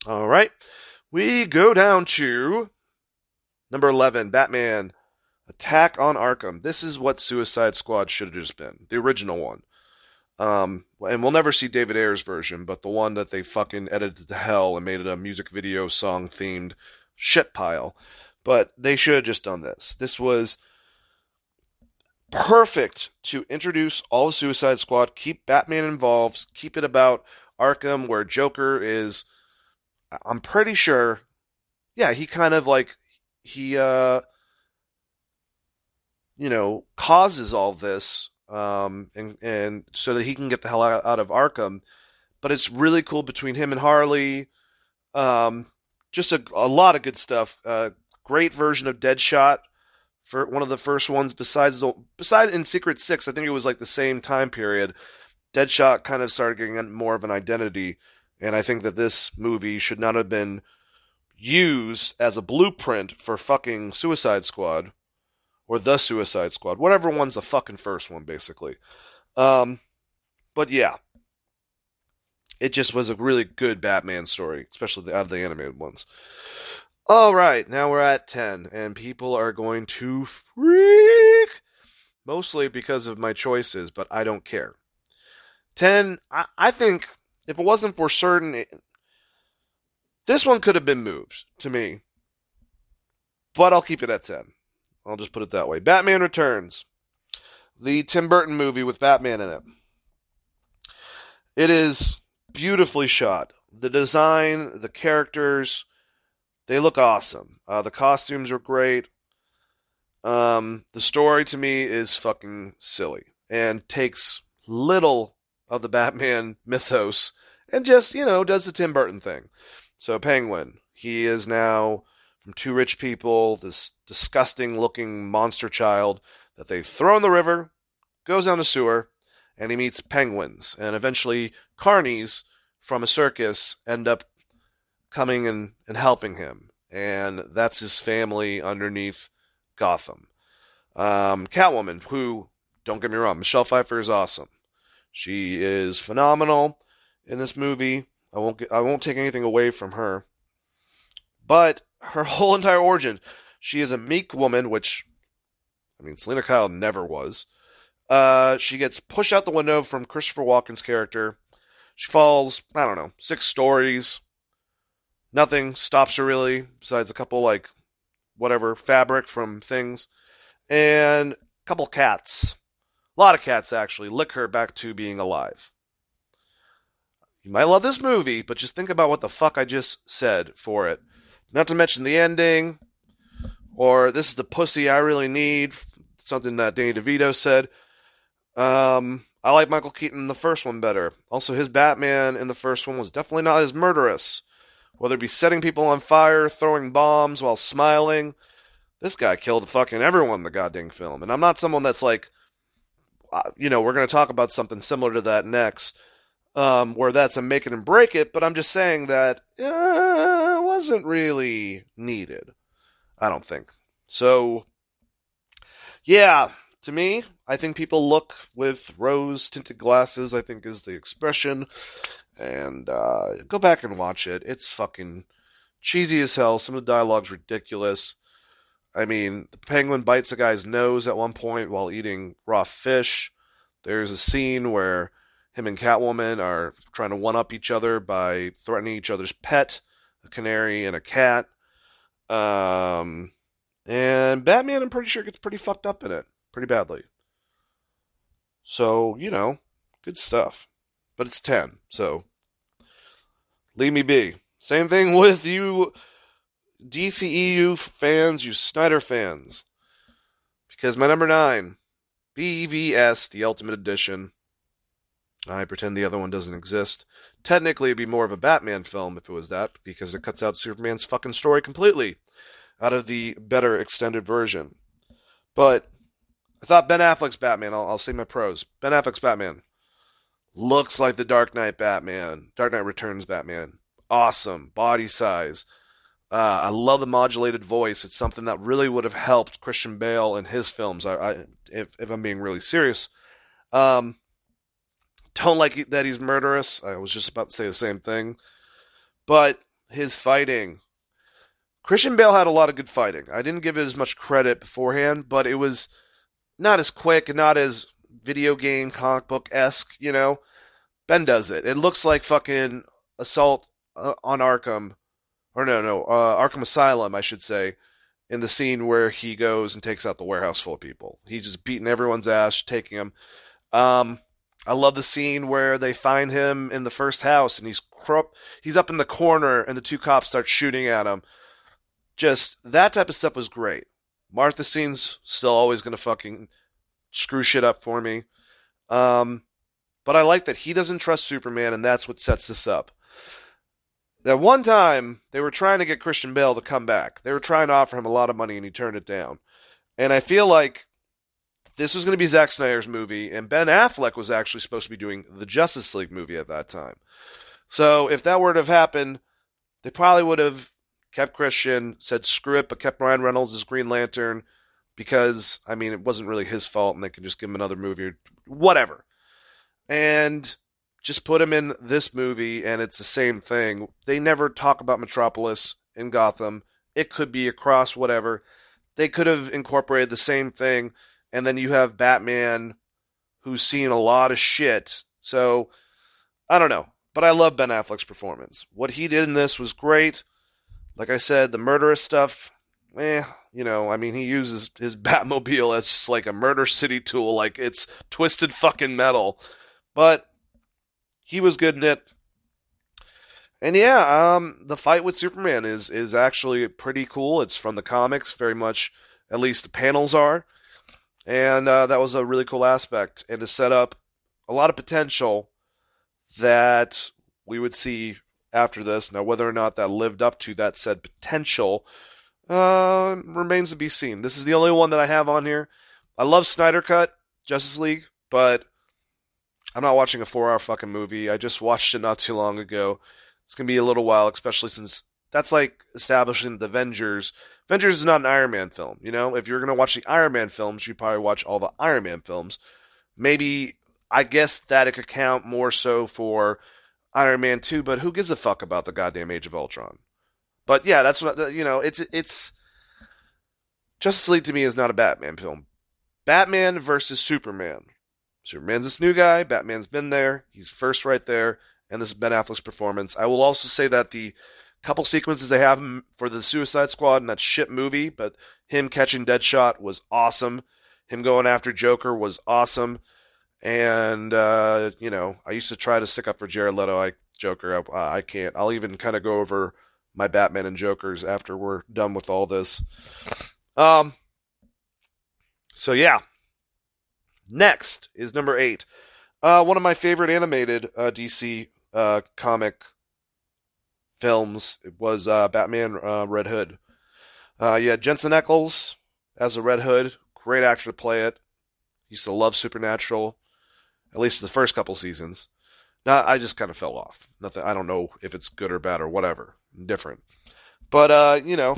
Speaker 1: All right, we go down to number eleven, Batman Attack on Arkham. This is what Suicide Squad should have just been. The original one. Um, and we'll never see David Ayer's version, but the one that they fucking edited to hell and made it a music video song themed shit pile. But they should have just done this. This was perfect to introduce all the Suicide Squad, keep Batman involved, keep it about Arkham, where Joker is. I'm pretty sure. Yeah, he kind of like he uh you know, causes all this, um, and and so that he can get the hell out, of Arkham. But it's really cool between him and Harley. Um, just a, a lot of good stuff. Uh, great version of Deadshot for one of the first ones. Besides the besides in Secret Six, I think it was like the same time period. Deadshot kind of started getting more of an identity, and I think that this movie should not have been used as a blueprint for fucking Suicide Squad or the Suicide Squad, whatever one's the fucking first one, basically. Um, but yeah, it just was a really good Batman story, especially the, out of the animated ones. All right, now we're at 10, and people are going to freak, mostly because of my choices, but I don't care. 10, I, I think if it wasn't for certain, it, this one could have been moved to me, but I'll keep it at 10. I'll just put it that way. Batman Returns. the Tim Burton movie with Batman in it. It is beautifully shot. The design, the characters, they look awesome. Uh, the costumes are great. Um, the story to me is fucking silly and takes little of the Batman mythos and just, you know, does the Tim Burton thing. So, Penguin, he is now from two rich people, this disgusting looking monster child that they throw in the river, goes down the sewer, and he meets penguins. And eventually, carnies from a circus end up coming and, and helping him. And that's his family underneath Gotham. Um, Catwoman, who, don't get me wrong, Michelle Pfeiffer is awesome. She is phenomenal in this movie. I won't get, I won't take anything away from her. But her whole entire origin, she is a meek woman, which I mean Selina Kyle never was. Uh, she gets pushed out the window from Christopher Walken's character. She falls, I don't know, six stories. Nothing stops her really, besides a couple like whatever fabric from things, and a couple cats. A lot of cats actually lick her back to being alive. You might love this movie, but just think about what the fuck I just said for it. Not to mention the ending, or this is the pussy I really need, something that Danny DeVito said. Um, I like Michael Keaton in the first one better. Also, his Batman in the first one was definitely not as murderous. Whether it be setting people on fire, throwing bombs while smiling, this guy killed fucking everyone in the goddamn film. And I'm not someone that's like, uh, you know, we're going to talk about something similar to that next um, where that's a make it and break it, but I'm just saying that uh, wasn't really needed. I don't think. So, yeah, to me, I think people look with rose tinted glasses, I think is the expression. And uh, go back and watch it. It's fucking cheesy as hell. Some of the dialogue's ridiculous. I mean, the penguin bites a guy's nose at one point while eating raw fish. There's a scene where him and Catwoman are trying to one up each other by threatening each other's pet, a canary and a cat. Um, and Batman, I'm pretty sure, gets pretty fucked up in it, pretty badly. So, you know, good stuff. But it's 10, so leave me be. Same thing with you DCEU fans, you Snyder fans. Because my number 9, BVS, the Ultimate Edition, I pretend the other one doesn't exist. Technically, it'd be more of a Batman film if it was that, because it cuts out Superman's fucking story completely out of the better extended version. But I thought Ben Affleck's Batman, I'll, I'll say my pros. Ben Affleck's Batman looks like the Dark Knight Batman, Dark Knight Returns Batman. Awesome. Body size. Uh, I love the modulated voice. It's something that really would have helped Christian Bale in his films. I, I if, if I'm being really serious. Um, don't like that he's murderous. I was just about to say the same thing. But his fighting. Christian Bale had a lot of good fighting. I didn't give it as much credit beforehand, but it was not as quick and not as video game comic book esque, you know? Ben does it. It looks like fucking Assault uh, on Arkham. Or no, no, uh, Arkham Asylum, I should say, in the scene where he goes and takes out the warehouse full of people. He's just beating everyone's ass, taking them. Um, I love the scene where they find him in the first house and he's he's up in the corner and the two cops start shooting at him. Just that type of stuff was great. Martha scene's still always gonna fucking screw shit up for me. Um, but I like that he doesn't trust Superman and that's what sets this up. That one time they were trying to get Christian Bale to come back. They were trying to offer him a lot of money and he turned it down. And I feel like this was going to be Zack Snyder's movie, and Ben Affleck was actually supposed to be doing the Justice League movie at that time. So if that were to have happened, they probably would have kept Christian, said screw it, but kept Ryan Reynolds as Green Lantern because, I mean, it wasn't really his fault, and they could just give him another movie or whatever. And just put him in this movie, and it's the same thing. They never talk about Metropolis in Gotham. It could be across whatever. They could have incorporated the same thing and then you have Batman who's seen a lot of shit. So I don't know, but I love Ben Affleck's performance. What he did in this was great. Like I said, the murderous stuff, eh, you know, I mean, he uses his Batmobile as just like a murder city tool, like it's twisted fucking metal. But he was good in it. And yeah, um, the fight with Superman is is actually pretty cool. It's from the comics, very much. At least the panels are, and uh, that was a really cool aspect, and to set up a lot of potential that we would see after this. Now, whether or not that lived up to that said potential uh, remains to be seen. This is the only one that I have on here. I love Snyder Cut Justice League, but I'm not watching a four-hour fucking movie. I just watched it not too long ago. It's gonna be a little while, especially since that's like establishing the Avengers. Avengers is not an Iron Man film, you know. If you're gonna watch the Iron Man films, you probably watch all the Iron Man films. Maybe I guess that it could count more so for Iron Man 2, but who gives a fuck about the goddamn Age of Ultron? But yeah, that's what you know. It's it's Justice League to me is not a Batman film. Batman versus Superman. Superman's this new guy. Batman's been there. He's first right there, and this is Ben Affleck's performance. I will also say that the couple sequences they have for the Suicide Squad and that shit movie, but him catching Deadshot was awesome. Him going after Joker was awesome. And uh, you know, I used to try to stick up for Jared Leto. I Joker, I, I can't. I'll even kind of go over my Batman and Jokers after we're done with all this. Um. So yeah. Next is number eight. Uh, one of my favorite animated uh, DC uh, comic films it was uh, Batman uh, Red Hood. Uh, had Jensen Ackles as a Red Hood, great actor to play it. Used to love Supernatural at least the first couple seasons. Now I just kind of fell off. Nothing. I don't know if it's good or bad or whatever. Different. But uh, you know,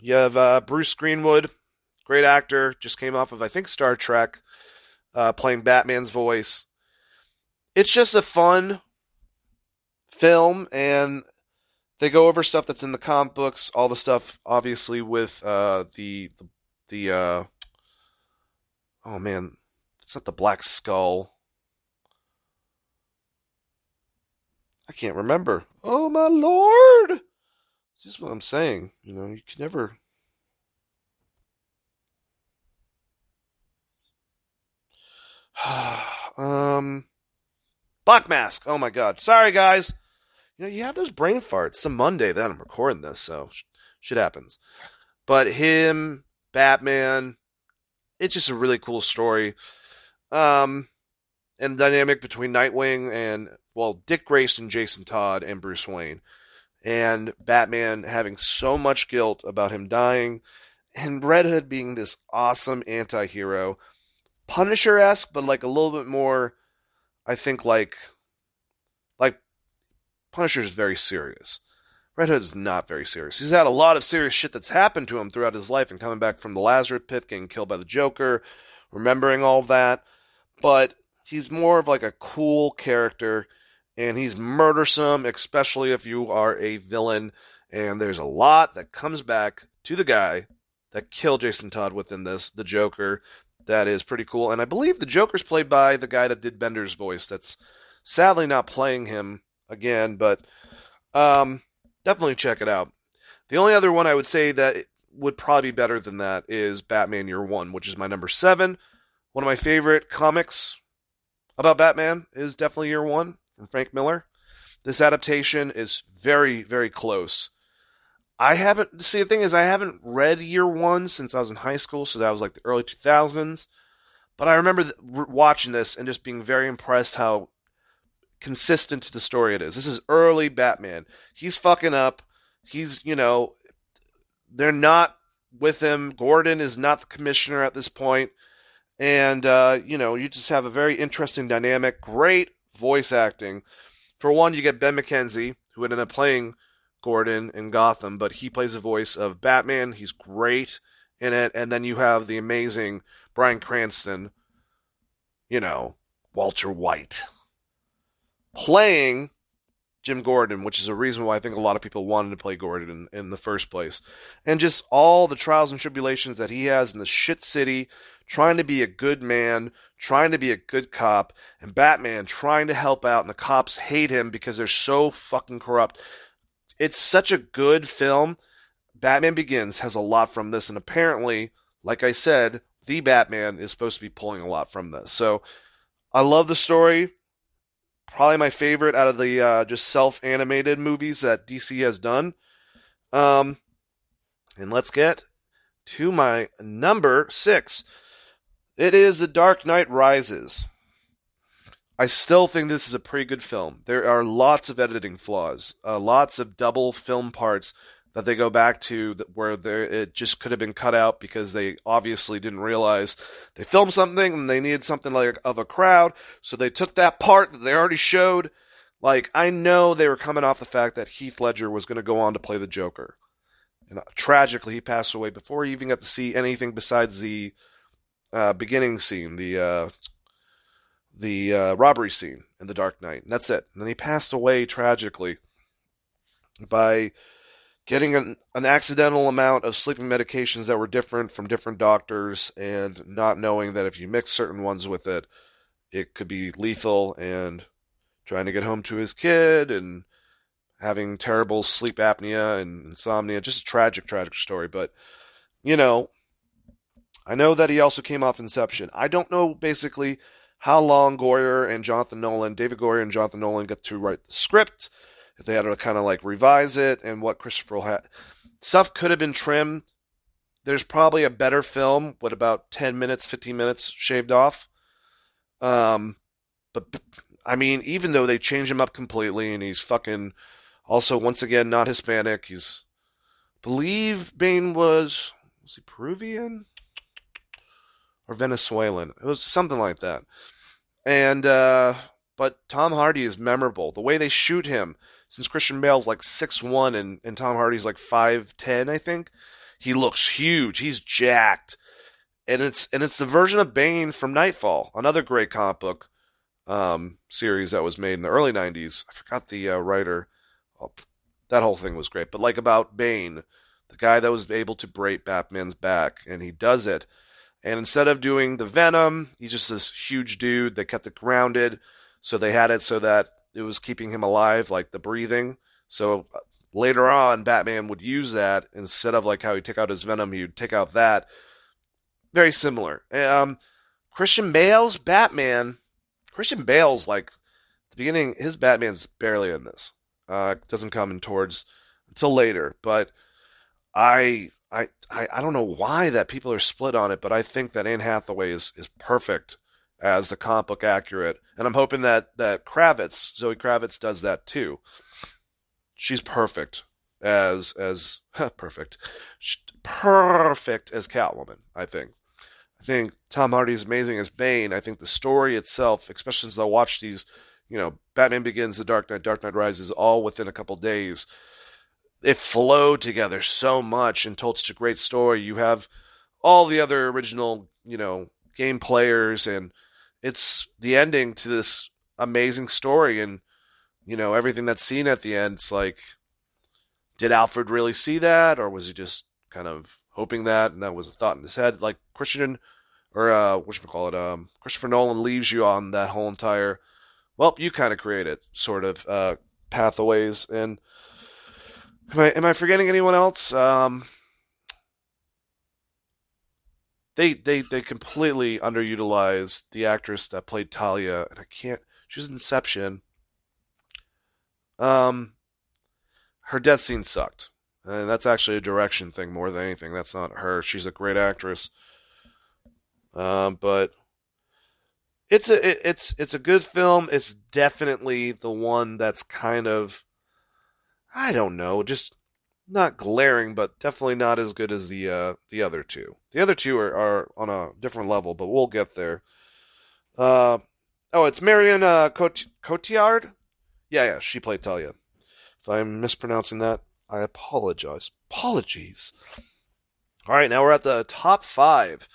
Speaker 1: you have uh, Bruce Greenwood, great actor, just came off of I think Star Trek, uh, playing Batman's voice. It's just a fun film, and they go over stuff that's in the comic books, all the stuff obviously with uh, the the, the uh, oh man, it's not the Black Skull. I can't remember. Oh my lord! This is what I'm saying. You know, you can never. um, Black Mask. Oh my god. Sorry, guys. You know, you have those brain farts. Some Monday that I'm recording this, so shit happens. But him, Batman, it's just a really cool story. Um, and the dynamic between Nightwing and well, Dick Grayson, Jason Todd, and Bruce Wayne, and Batman having so much guilt about him dying, and Red Hood being this awesome anti-hero, Punisher-esque, but like a little bit more. I think like like Punisher is very serious. Red Hood is not very serious. He's had a lot of serious shit that's happened to him throughout his life and coming back from the Lazarus pit, getting killed by the Joker, remembering all that but he's more of like a cool character and he's murdersome, especially if you are a villain. And there's a lot that comes back to the guy that killed Jason Todd within this, the Joker. That is pretty cool. And I believe the Joker's played by the guy that did Bender's voice. That's sadly not playing him again, but um, definitely check it out. The only other one I would say that would probably be better than that is Batman Year One, which is my number seven. One of my favorite comics about Batman is definitely Year One from Frank Miller. This adaptation is very, very close. I haven't, see, the thing is, I haven't read Year One since I was in high school, so that was like the early 2000s. But I remember watching this and just being very impressed how consistent to the story it is. This is early Batman. He's fucking up. He's, you know, they're not with him. Gordon is not the commissioner at this point and uh, you know you just have a very interesting dynamic. Great voice acting. For one, you get Ben McKenzie, who ended up playing Gordon in Gotham, but he plays the voice of Batman. He's great in it, and then you have the amazing Bryan Cranston. You know, Walter White playing Jim Gordon, which is a reason why I think a lot of people wanted to play Gordon in, in the first place. And just all the trials and tribulations that he has in the shit city, trying to be a good man, trying to be a good cop, and Batman trying to help out, and the cops hate him because they're so fucking corrupt. It's such a good film, Batman Begins has a lot from this, and apparently, like I said, the Batman is supposed to be pulling a lot from this. So I love the story. Probably my favorite out of the uh, just self animated movies that DC has done. Um, and let's get to my number six. It is The Dark Knight Rises. I still think this is a pretty good film. There are lots of editing flaws, uh, lots of double film parts that they go back to where there it just could have been cut out because they obviously didn't realize they filmed something and they needed something like of a crowd, so they took that part that they already showed. Like I know they were coming off the fact that Heath Ledger was going to go on to play the Joker, and uh, tragically he passed away before he even got to see anything besides the uh, beginning scene, the uh, the uh, robbery scene in The Dark Knight, and that's it. And then he passed away tragically by getting an, an accidental amount of sleeping medications that were different from different doctors and not knowing that if you mix certain ones with it, it could be lethal and trying to get home to his kid and having terrible sleep apnea and insomnia. Just a tragic, tragic story. But, you know, I know that he also came off Inception. I don't know basically how long Goyer and Jonathan Nolan, David Goyer and Jonathan Nolan, got to write the script if they had to kind of like revise it and what Christopher had. Stuff could have been trimmed. There's probably a better film with about 10 minutes, 15 minutes shaved off. Um, but I mean, even though they changed him up completely and he's fucking also once again not Hispanic, he's believe Bane was was he Peruvian or Venezuelan? It was something like that. And uh but Tom Hardy is memorable. The way they shoot him, since Christian Bale's like six one and, and Tom Hardy's like five ten, I think. He looks huge. He's jacked. And it's and it's the version of Bane from Nightfall, another great comic book um, series that was made in the early '90s. I forgot the uh, writer. Oh, that whole thing was great, but like about Bane, the guy that was able to break Batman's back, and he does it. And instead of doing the Venom, he's just this huge dude. They kept it grounded, so they had it so that it was keeping him alive, like the breathing. So uh, later on, Batman would use that instead of like how he took out his venom, he would take out that. Very similar. Um, Christian Bale's Batman. Christian Bale's like the beginning. His Batman's barely in this. Uh, doesn't come in towards until later. But I, I, I, I don't know why that people are split on it. But I think that Anne Hathaway is is perfect as the comic book accurate. And I'm hoping that that Kravitz, Zoe Kravitz, does that too. She's perfect as as perfect, perfect as Catwoman. I think. I think Tom Hardy is amazing as Bane. I think the story itself, especially since I watched these, you know, Batman Begins, The Dark Knight, Dark Knight Rises, all within a couple days. It flowed together so much and told such a great story. You have all the other original, you know, game players and it's the ending to this amazing story and you know everything that's seen at the end it's like did alfred really see that? Or was he just kind of hoping that and that was a thought in his head? Like christian or uh what should we call it um christopher nolan leaves you on that whole entire well you kind of create it sort of uh pathways. And am i am i forgetting anyone else? Um they they they completely underutilized the actress that played Talia, and I can't. She's an Inception. Um, her death scene sucked, and that's actually a direction thing more than anything. That's not her. She's a great actress. Um, but it's a it, it's it's a good film. It's definitely the one that's kind of I don't know, just not glaring, but definitely not as good as the uh, the other two. The other two are, are on a different level, but we'll get there. Uh, oh, it's Marion uh, Cot- Cotillard. Yeah, yeah, she played Talia. If I'm mispronouncing that, I apologize. Apologies. All right, now we're at the top five.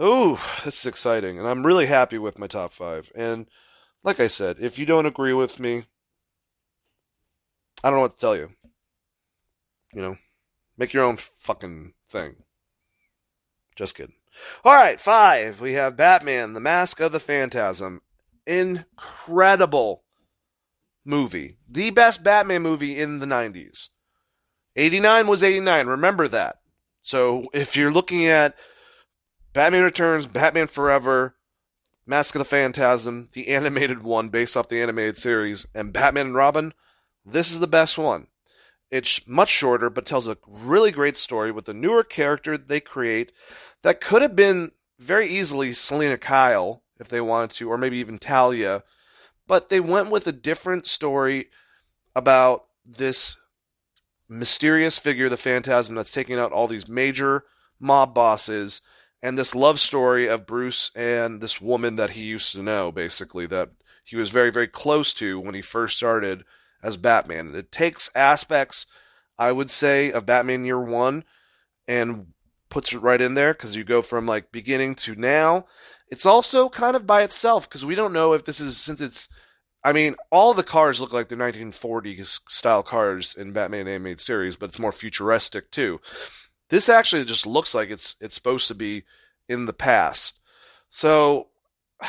Speaker 1: Ooh, this is exciting, and I'm really happy with my top five. And like I said, if you don't agree with me, I don't know what to tell you. You know, make your own fucking thing. Just kidding. All right, five. We have Batman: The Mask of the Phantasm. Incredible movie. The best Batman movie in the 90s. 89 was 89. Remember that. So if you're looking at Batman Returns, Batman Forever, Mask of the Phantasm, the animated one based off the animated series, and Batman and Robin, this is the best one. It's much shorter, but tells a really great story with a newer character they create that could have been very easily Selina Kyle if they wanted to, or maybe even Talia. But they went with a different story about this mysterious figure, the Phantasm, that's taking out all these major mob bosses, and this love story of Bruce and this woman that he used to know, basically, that he was very, very close to when he first started as Batman. It takes aspects, I would say, of Batman Year One and puts it right in there because you go from like beginning to now. It's also kind of by itself because we don't know if this is since it's. I mean, all the cars look like the 1940s style cars in Batman animated series, but it's more futuristic too. This actually just looks like it's it's supposed to be in the past. So,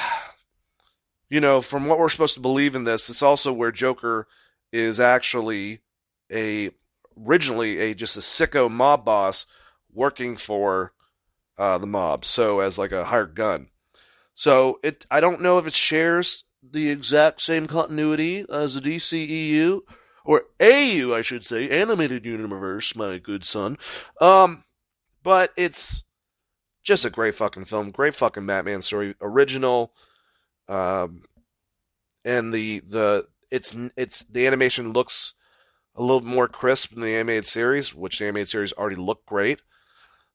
Speaker 1: you know, from what we're supposed to believe in this, it's also where Joker is actually a originally a just a sicko mob boss working for uh, the mob, so as like a hired gun. So it I don't know if it shares the exact same continuity as the DCEU or AU, I should say, animated universe, my good son. Um, but it's just a great fucking film, great fucking Batman story, original. Um, and the the it's it's the animation looks a little more crisp in the animated series, which the animated series already looked great.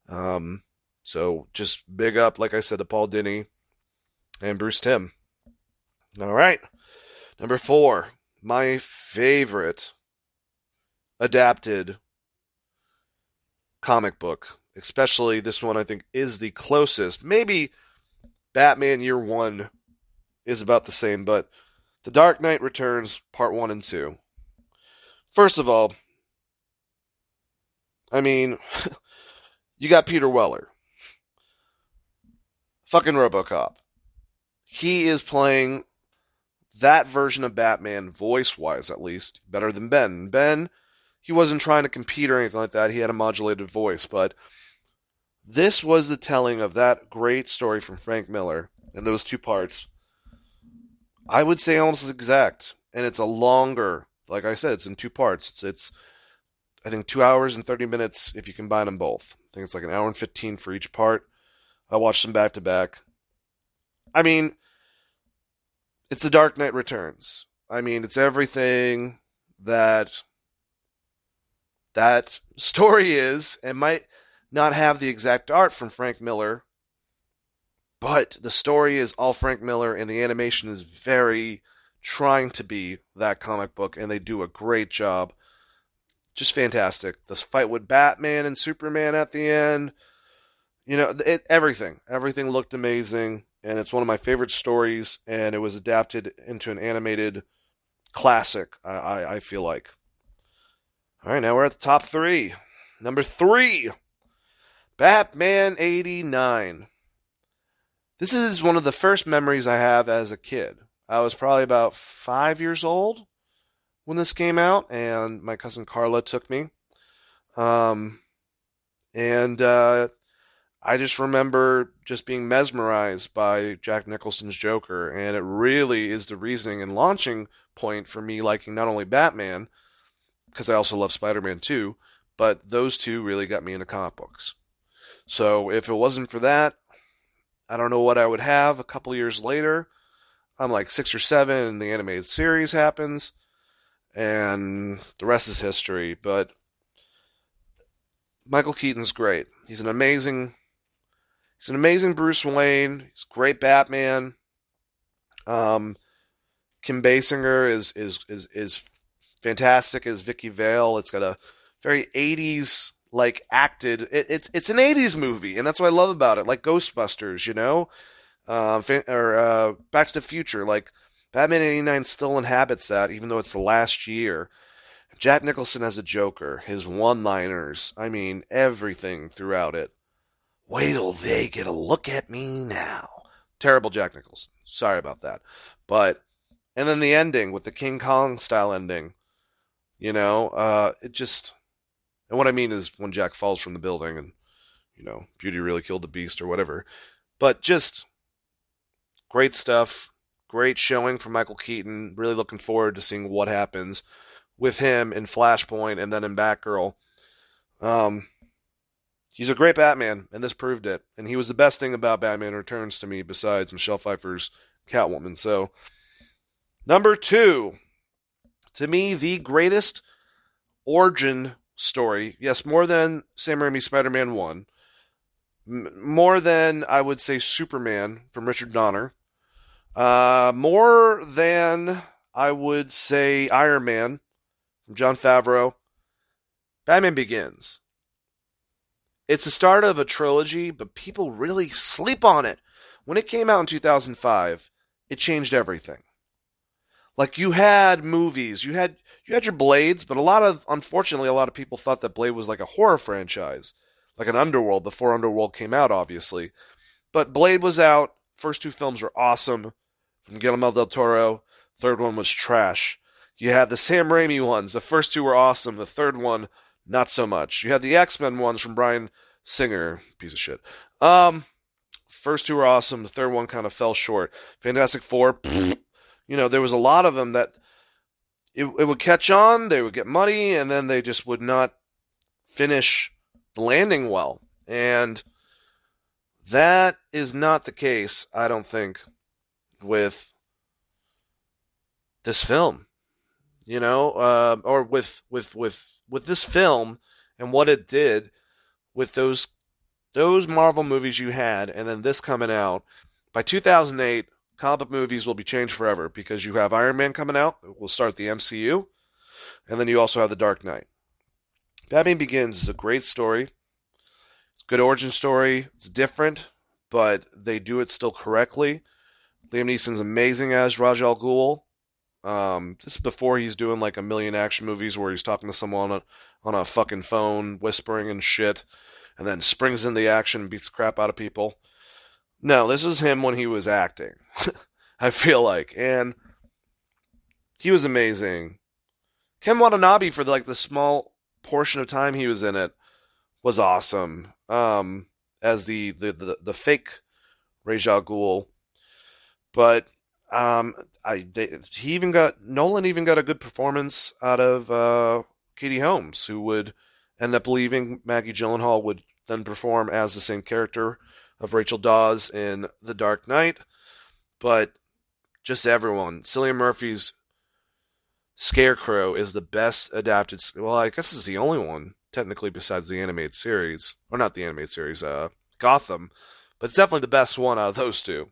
Speaker 1: Um, so just big up, like I said, to Paul Dini and Bruce Timm. All right, number four, my favorite adapted comic book, especially this one. I think is the closest. Maybe Batman Year One is about the same, but the Dark Knight Returns, Part 1 and 2. First of all, I mean, you got Peter Weller. Fucking Robocop. He is playing that version of Batman, voice wise at least, better than Ben. Ben, he wasn't trying to compete or anything like that. He had a modulated voice, but this was the telling of that great story from Frank Miller in those two parts I would say almost exact, and it's a longer. Like I said, it's in two parts. It's it's I think two hours and thirty minutes if you combine them both. I think it's like an hour and fifteen for each part. I watched them back to back. I mean, it's The Dark Knight Returns. I mean, it's everything that that story is, and might not have the exact art from Frank Miller, but the story is all Frank Miller, and the animation is very trying to be that comic book, and they do a great job. Just fantastic. This fight with Batman and Superman at the end, you know, it, everything, everything looked amazing, and it's one of my favorite stories, and it was adapted into an animated classic. I, I, I feel like. All right, now we're at the top three. Number three, Batman '89. This is one of the first memories I have as a kid. I was probably about five years old when this came out, and my cousin Carla took me. Um, and uh, I just remember just being mesmerized by Jack Nicholson's Joker, and it really is the reasoning and launching point for me liking not only Batman, because I also love Spider Man too, but those two really got me into comic books. So if it wasn't for that, I don't know what I would have a couple years later. I'm like six or seven, and the animated series happens, and the rest is history. But Michael Keaton's great. He's an amazing, he's an amazing Bruce Wayne. He's a great Batman. Um, Kim Basinger is is is is fantastic as Vicki Vale. It's got a very 80s like acted. It, it's it's an '80s movie, and that's what I love about it. Like Ghostbusters, you know, uh, or uh, Back to the Future. Like Batman '89 still inhabits that, even though it's the last year. Jack Nicholson as a Joker, his one-liners. I mean, everything throughout it. Wait till they get a look at me now. Terrible Jack Nicholson. Sorry about that, but and then the ending with the King Kong style ending. You know, uh, it just And what I mean is when Jack falls from the building and, you know, Beauty really killed the beast or whatever. But just great stuff. Great showing from Michael Keaton. Really looking forward to seeing what happens with him in Flashpoint and then in Batgirl. Um, he's a great Batman, and this proved it. And he was the best thing about Batman Returns to me, besides Michelle Pfeiffer's Catwoman. So, number two, to me, the greatest origin story. Yes, more than Sam Raimi's Spider-Man One, M- more than I would say Superman from Richard Donner, uh, more than I would say Iron Man from Jon Favreau. Batman Begins. It's the start of a trilogy, but people really sleep on it. When it came out in 2005, it changed everything. Like you had movies, you had you had your Blades, but a lot of unfortunately a lot of people thought that Blade was like a horror franchise, like an Underworld before Underworld came out obviously. But Blade was out, first two films were awesome from Guillermo del Toro, third one was trash. You had the Sam Raimi ones, the first two were awesome, the third one not so much. You had the X Men ones from Bryan Singer, piece of shit. Um, first two were awesome. The third one kind of fell short. Fantastic Four, you know, there was a lot of them that it, it would catch on, they would get money, and then they just would not finish landing well. And that is not the case, I don't think, with this film. You know, uh, or with with with with this film and what it did with those those Marvel movies you had, and then this coming out. By 2008, comic movies will be changed forever because you have Iron Man coming out. We'll start the MCU, and then you also have the Dark Knight. Batman Begins is a great story. It's a good origin story. It's different, but they do it still correctly. Liam Neeson's amazing as Ra's al Ghul. Um, this is before he's doing like a million action movies where he's talking to someone on a, on a fucking phone, whispering and shit, and then springs in the action and beats the crap out of people. No, this is him when he was acting. I feel like, and he was amazing. Ken Watanabe for like the small portion of time he was in it was awesome. Um, as the the the, the fake Ra's al Ghul, but um, I they, he even got Nolan even got a good performance out of uh, Katie Holmes, who would end up leaving. Maggie Gyllenhaal would then perform as the same character of Rachel Dawes in The Dark Knight, but just everyone. Cillian Murphy's Scarecrow is the best adapted. Well, I guess it's the only one technically besides the animated series, or not the animated series, uh, Gotham, but it's definitely the best one out of those two.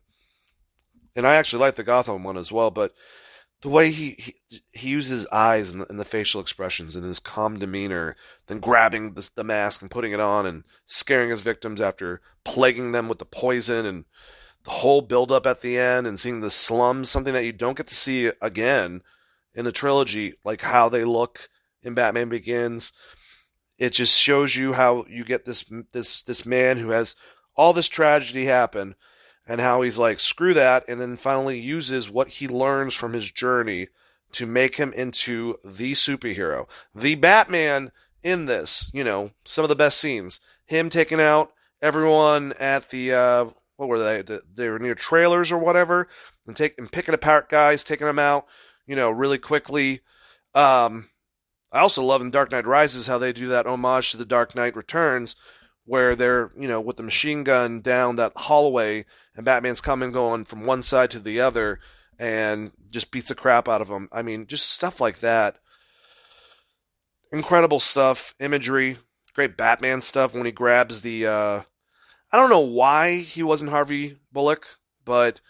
Speaker 1: And I actually like the Gotham one as well, but the way he he, he uses eyes and the, and the, facial expressions and his calm demeanor, then grabbing the, the mask and putting it on and scaring his victims after plaguing them with the poison and the whole build up at the end and seeing the slums, something that you don't get to see again in the trilogy, like how they look in Batman Begins. It just shows you how you get this this this man who has all this tragedy happen and how he's like, screw that, and then finally uses what he learns from his journey to make him into the superhero. The Batman in this, you know, some of the best scenes. Him taking out everyone at the, uh, what were they? They were near trailers or whatever, and, take, and picking apart guys, taking them out, you know, really quickly. Um, I also love in Dark Knight Rises how they do that homage to the Dark Knight Returns, where they're, you know, with the machine gun down that hallway and Batman's coming going from one side to the other and just beats the crap out of him. I mean, just stuff like that. Incredible stuff, imagery, great Batman stuff when he grabs the uh I don't know why he wasn't Harvey Bullock, but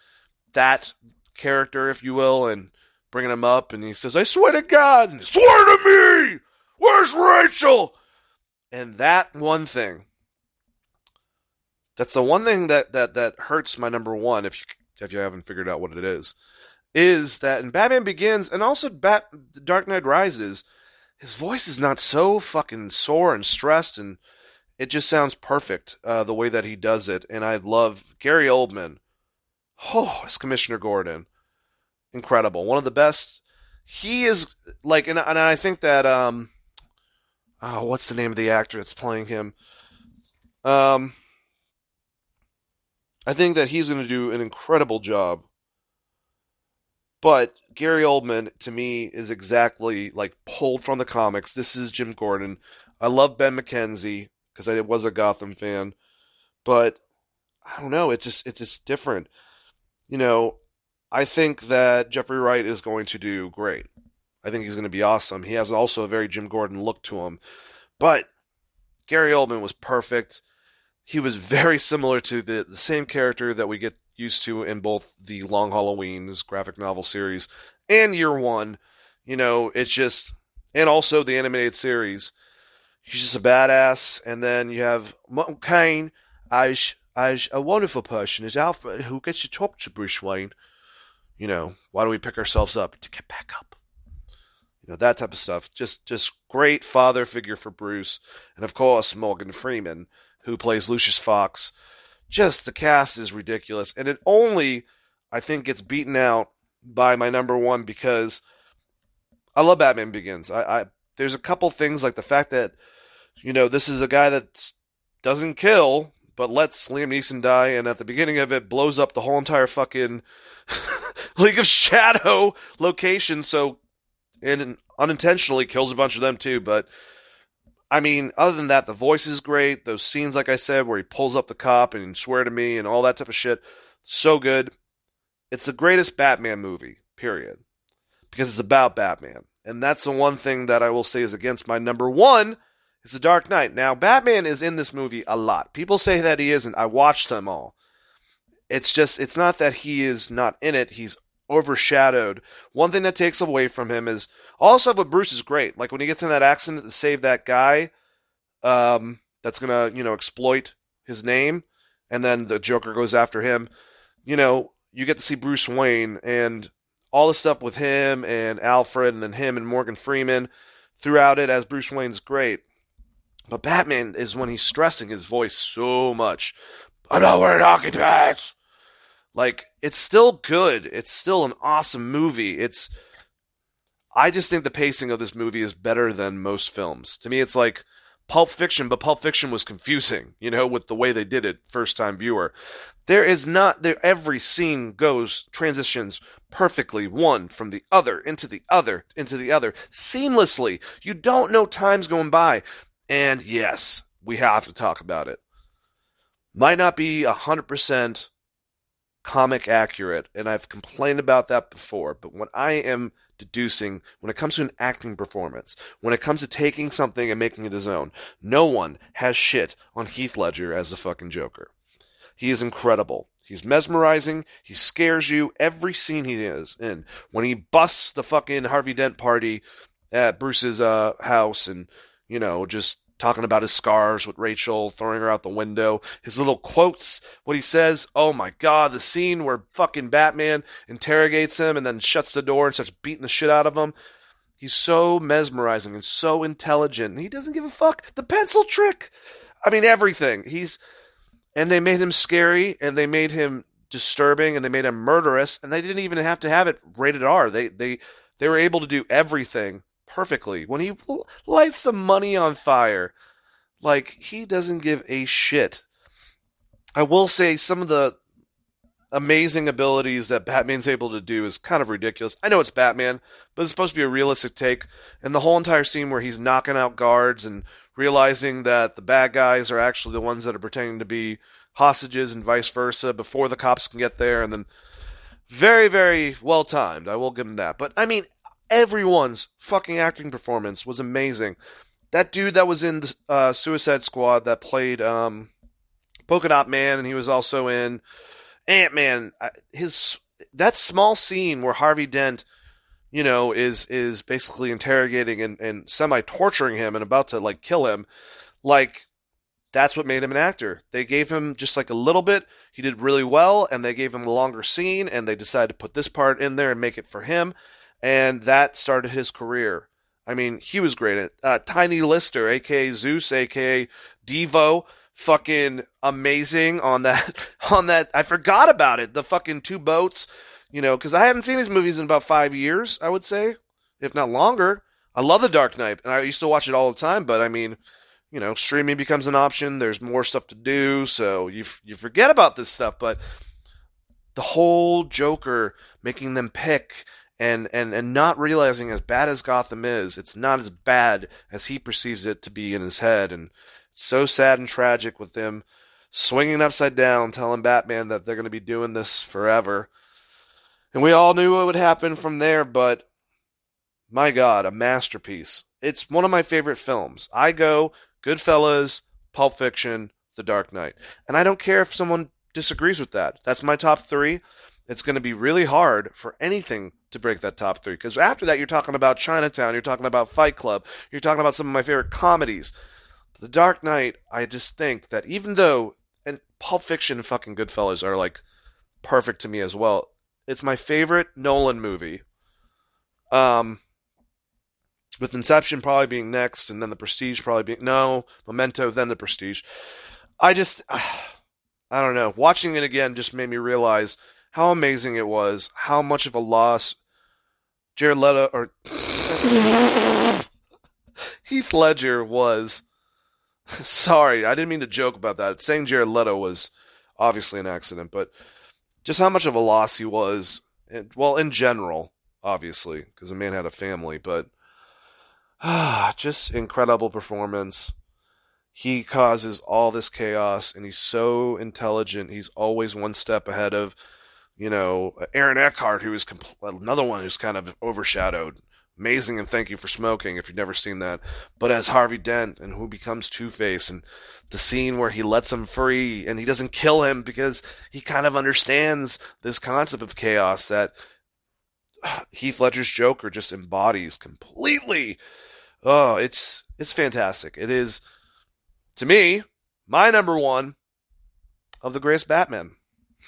Speaker 1: that character, if you will, and bringing him up and he says, I swear to God, swear to me, where's Rachel? And that one thing that's the one thing that that that hurts my number one. If you if you haven't figured out what it is, is that in Batman Begins and also Bat Dark Knight Rises, his voice is not so fucking sore and stressed, and it just sounds perfect uh, the way that he does it. And I love Gary Oldman. Oh, as Commissioner Gordon, incredible, one of the best. He is like, and, and I think that um, oh, what's the name of the actor that's playing him? Um, I think that he's going to do an incredible job. But Gary Oldman, to me, is exactly like pulled from the comics. This is Jim Gordon. I love Ben McKenzie because I was a Gotham fan, but I don't know. It's just it's just different. You know, I think that Jeffrey Wright is going to do great. I think he's going to be awesome. He has also a very Jim Gordon look to him, but Gary Oldman was perfect. He was very similar to the the same character that we get used to in both the Long Halloween's graphic novel series and Year One. You know, it's just, and also the animated series. He's just a badass. And then you have Martin Kane as, as a wonderful person, as Alfred, who gets to talk to Bruce Wayne. You know, why do we pick ourselves up? To get back up. You know, that type of stuff. Just, just great father figure for Bruce. And of course, Morgan Freeman, who plays Lucius Fox just the cast is ridiculous, and it only I think gets beaten out by my number one because I love Batman Begins. I, I there's a couple things like the fact that you know this is a guy that doesn't kill but lets Liam Neeson die, and at the beginning of it blows up the whole entire fucking League of Shadow location. So and unintentionally kills a bunch of them too, but I mean, other than that, the voice is great. Those scenes, like I said, where he pulls up the cop and swear to me and all that type of shit, so good. It's the greatest Batman movie, period, because it's about Batman, and that's the one thing that I will say is against my number one is The Dark Knight. Now, Batman is in this movie a lot. People say that he isn't. I watched them all. It's just, it's not that he is not in it. He's overshadowed. One thing that takes away from him is all stuff with Bruce is great. Like when he gets in that accident to save that guy, um, that's gonna you know exploit his name, and then the Joker goes after him. You know, you get to see Bruce Wayne and all the stuff with him and Alfred, and then him and Morgan Freeman throughout it as Bruce Wayne's great. But Batman is when he's stressing his voice so much. I'm not wearing hockey pads. Like it's still good. It's still an awesome movie. It's I just think the pacing of this movie is better than most films. To me it's like Pulp Fiction, but Pulp Fiction was confusing, you know, with the way they did it first time viewer. There is not there every scene goes transitions perfectly one from the other into the other into the other seamlessly. You don't know time's going by. And yes, we have to talk about it. Might not be a hundred percent comic accurate, and I've complained about that before, but when I am deducing, when it comes to an acting performance, when it comes to taking something and making it his own, no one has shit on Heath Ledger as the fucking Joker. He is incredible. He's mesmerizing. He scares you every scene he is in. When he busts the fucking Harvey Dent party at Bruce's uh, house and, you know, just talking about his scars with Rachel, throwing her out the window, his little quotes, what he says. Oh my god, the scene where fucking Batman interrogates him and then shuts the door and starts beating the shit out of him. He's so mesmerizing and so intelligent. He doesn't give a fuck. The pencil trick. I mean, everything. He's, and they made him scary and they made him disturbing and they made him murderous and they didn't even have to have it rated R. They, they, they were able to do everything perfectly. When he lights some money on fire, like he doesn't give a shit. I will say some of the amazing abilities that Batman's able to do is kind of ridiculous. I know it's Batman, but it's supposed to be a realistic take. And the whole entire scene where he's knocking out guards and realizing that the bad guys are actually the ones that are pretending to be hostages and vice versa before the cops can get there and then very very well timed i will give him that but i mean everyone's fucking acting performance was amazing. That dude that was in the uh, Suicide Squad that played um, Polka Dot Man, and he was also in Ant Man. His that small scene where Harvey Dent, you know, is is basically interrogating and, and semi torturing him and about to like kill him, like that's what made him an actor. They gave him just like a little bit. He did really well, and they gave him a longer scene, and they decided to put this part in there and make it for him and that started his career. I mean, he was great at uh, Tiny Lister, aka Zeus, aka Deebo, fucking amazing on that. On that, I forgot about it. The fucking two boats, you know, because I haven't seen these movies in about five years. I would say, if not longer. I love The Dark Knight, and I used to watch it all the time. But I mean, you know, streaming becomes an option. There's more stuff to do, so you you forget about this stuff. But the whole Joker making them pick and and and not realizing as bad as Gotham is, it's not as bad as he perceives it to be in his head, and it's so sad and tragic with them swinging upside down, telling Batman that they're going to be doing this forever. And we all knew what would happen from there, but my God, a masterpiece. It's one of my favorite films. I go Goodfellas, Pulp Fiction, The Dark Knight. And I don't care if someone disagrees with that. That's my top three. It's going to be really hard for anything to break that top three. Because after that, you're talking about Chinatown, you're talking about Fight Club, you're talking about some of my favorite comedies. The Dark Knight, I just think that even though, and Pulp Fiction and fucking Goodfellas are like perfect to me as well. It's my favorite Nolan movie. Um, with Inception probably being next, and then The Prestige probably being no Memento, then The Prestige. I just, I don't know. Watching it again just made me realize how amazing it was, how much of a loss Jared Leto or Heath Ledger was. Sorry, I didn't mean to joke about that. Saying Jared Leto was obviously an accident, but just how much of a loss he was. And, well, in general, obviously, because the man had a family, but Ah, just incredible performance. He causes all this chaos, and he's so intelligent. He's always one step ahead of, you know, Aaron Eckhart, who is compl- another one who's kind of overshadowed. Amazing, and thank you for smoking if you've never seen that. But as Harvey Dent, and who becomes Two Face, and the scene where he lets him free, and he doesn't kill him because he kind of understands this concept of chaos that Heath Ledger's Joker just embodies completely. Oh, it's it's fantastic. It is to me my number one of the greatest Batman.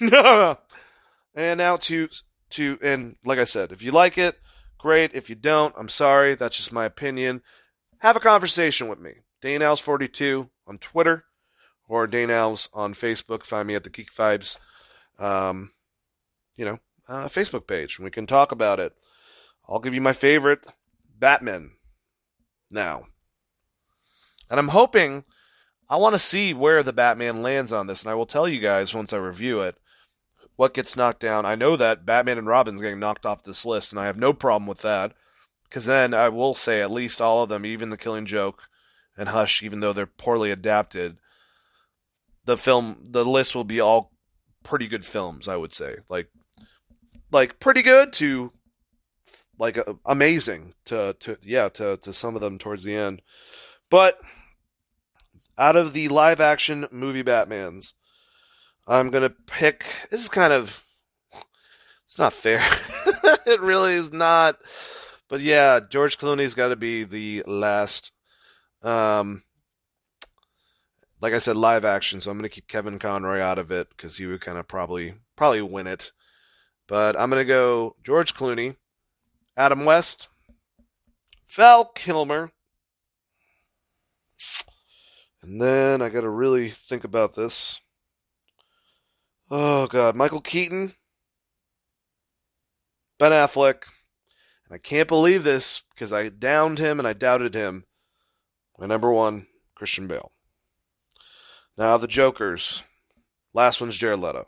Speaker 1: and now to to and like I said, if you like it, great. If you don't, I'm sorry. That's just my opinion. Have a conversation with me. Dane 42 on Twitter or Dane on Facebook. Find me at the Geek Vibes, um, you know, uh, Facebook page. We can talk about it. I'll give you my favorite Batman now. And I'm hoping, I want to see where the Batman lands on this, and I will tell you guys once I review it what gets knocked down. I know that Batman and Robin's getting knocked off this list, and I have no problem with that. Because then I will say at least all of them, even The Killing Joke and Hush, even though they're poorly adapted, the film, the list will be all pretty good films, I would say. Like, like pretty good to like uh, amazing to to yeah to to some of them towards the end. But out of the live action movie Batmans, I'm gonna pick. This is kind of it's not fair. it really is not. But yeah, George Clooney's got to be the last. Um, like I said, live action. So I'm gonna keep Kevin Conroy out of it because he would kind of probably probably win it. But I'm gonna go George Clooney. Adam West, Val Kilmer, and then I got to really think about this. Oh God, Michael Keaton, Ben Affleck, and I can't believe this because I downed him and I doubted him. My number one, Christian Bale. Now the Jokers. Last one's Jared Leto.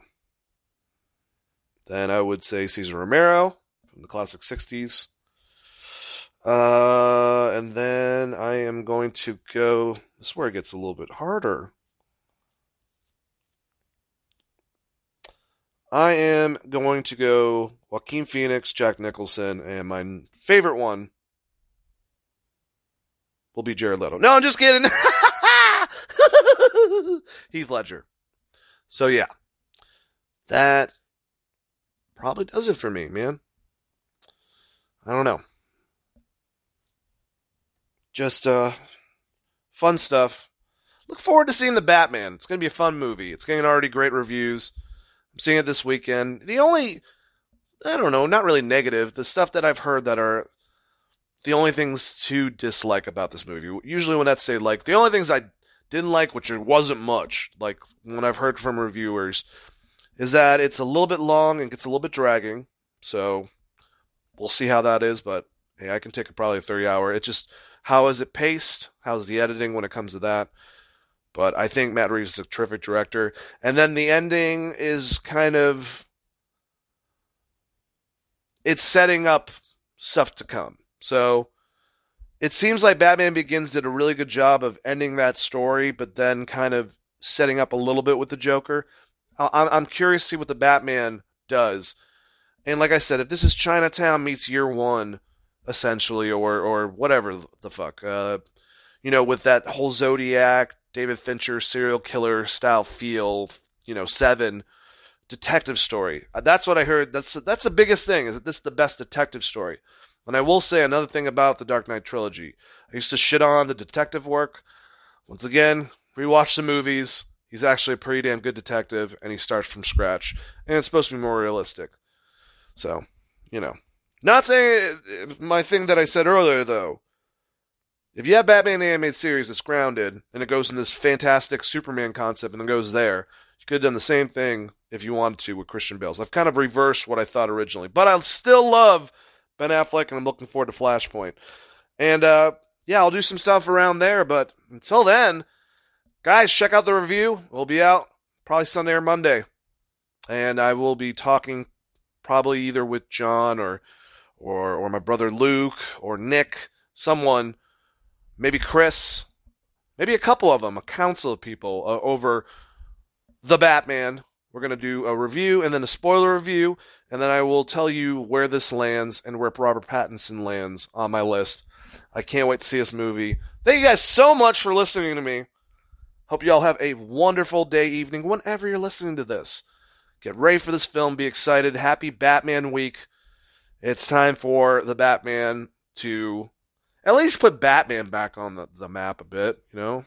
Speaker 1: Then I would say Cesar Romero from the classic 60s. Uh, and then I am going to go. This is where it gets a little bit harder. I am going to go Joaquin Phoenix, Jack Nicholson, and my favorite one will be Jared Leto. No, I'm just kidding. Heath Ledger. So yeah, that probably does it for me, man. I don't know. Just uh, fun stuff. Look forward to seeing the Batman. It's going to be a fun movie. It's getting already great reviews. Seeing it this weekend. The only, I don't know, not really negative. The stuff that I've heard that are the only things to dislike about this movie. Usually, when that's say like the only things I didn't like, which wasn't much, like when I've heard from reviewers, is that it's a little bit long and gets a little bit dragging. So we'll see how that is, but hey, I can take a, probably a 30 hour. It just, how is it paced? How's the editing when it comes to that? But I think Matt Reeves is a terrific director. And then the ending is kind of, it's setting up stuff to come. So it seems like Batman Begins did a really good job of ending that story, but then kind of setting up a little bit with the Joker. I'm curious to see what the Batman does. And like I said, if this is Chinatown meets Year One, essentially, or or whatever the fuck, uh, you know, with that whole Zodiac, David Fincher serial killer style feel, you know, Seven detective story. Uh, that's what I heard. That's that's the biggest thing. Is that this is the best detective story? And I will say another thing about the Dark Knight trilogy. I used to shit on the detective work. Once again, rewatch the movies. He's actually a pretty damn good detective, and he starts from scratch. And it's supposed to be more realistic. So, you know. Not saying my thing that I said earlier, though. If you have Batman the animated series that's grounded, and it goes in this fantastic Superman concept, and it goes there, you could have done the same thing if you wanted to with Christian Bale's. I've kind of reversed what I thought originally. But I still love Ben Affleck, and I'm looking forward to Flashpoint. And uh, yeah, I'll do some stuff around there. But until then, guys, check out the review. We'll be out probably Sunday or Monday, and I will be talking probably either with John or or or my brother Luke or Nick, someone, maybe Chris, maybe a couple of them, a council of people uh, over the Batman we're going to do a review and then a spoiler review, and then I will tell you where this lands and where Robert Pattinson lands on my list. I can't wait to see this movie. Thank you guys so much for listening to me. Hope you all have a wonderful day, evening, whenever you're listening to this. Get ready for this film. Be excited. Happy Batman week. It's time for the Batman to at least put Batman back on the, the map a bit, you know?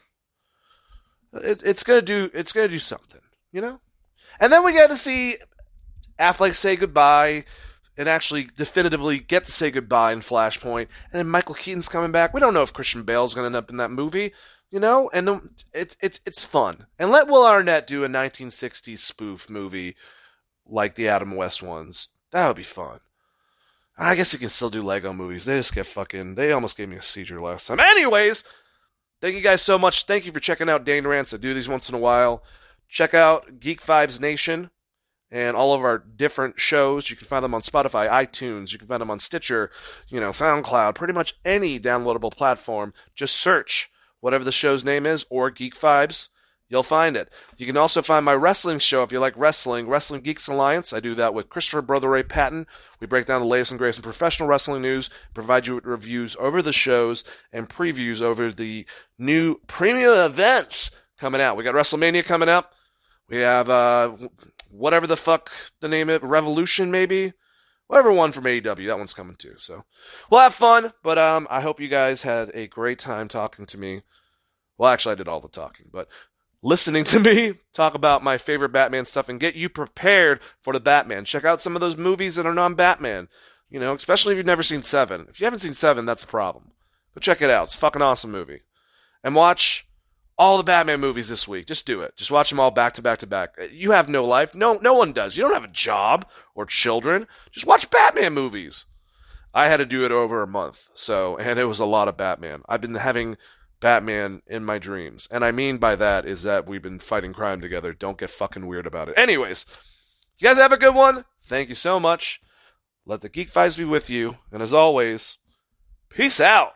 Speaker 1: It, it's gonna do it's gonna do something, you know? And then we get to see Affleck say goodbye and actually definitively get to say goodbye in Flashpoint. And then Michael Keaton's coming back. We don't know if Christian Bale's to end up in that movie, you know? And it's it's it's fun. And let Will Arnett do a 1960s spoof movie like the Adam West ones. That would be fun. I guess you can still do Lego movies. They just get fucking. They almost gave me a seizure last time. Anyways, thank you guys so much. Thank you for checking out Dane Rants. I do these once in a while. Check out Geek Vibes Nation and all of our different shows. You can find them on Spotify, iTunes. You can find them on Stitcher, you know, SoundCloud, pretty much any downloadable platform. Just search whatever the show's name is or Geek Vibes. You'll find it. You can also find my wrestling show if you like wrestling, Wrestling Geeks Alliance. I do that with Christopher Brother Ray Patton. We break down the latest and greatest in professional wrestling news, provide you with reviews over the shows and previews over the new premium events coming out. We got WrestleMania coming up. We have uh, whatever the fuck the name of it, Revolution maybe. Whatever one from AEW, that one's coming too. So we'll have fun. But um, I hope you guys had a great time talking to me. Well, actually, I did all the talking, but listening to me talk about my favorite Batman stuff and get you prepared for the Batman. Check out some of those movies that are non-Batman. You know, especially if you've never seen Seven. If you haven't seen Seven, that's a problem. But check it out. It's a fucking awesome movie. And watch all the Batman movies this week. Just do it. Just watch them all back to back to back. You have no life. No, no one does. You don't have a job or children. Just watch Batman movies. I had to do it over a month, so and it was a lot of Batman. I've been having Batman in my dreams, and I mean by that is that we've been fighting crime together. Don't get fucking weird about it. Anyways, you guys have a good one. Thank you so much. Let the Geek Vibes be with you, and as always, peace out.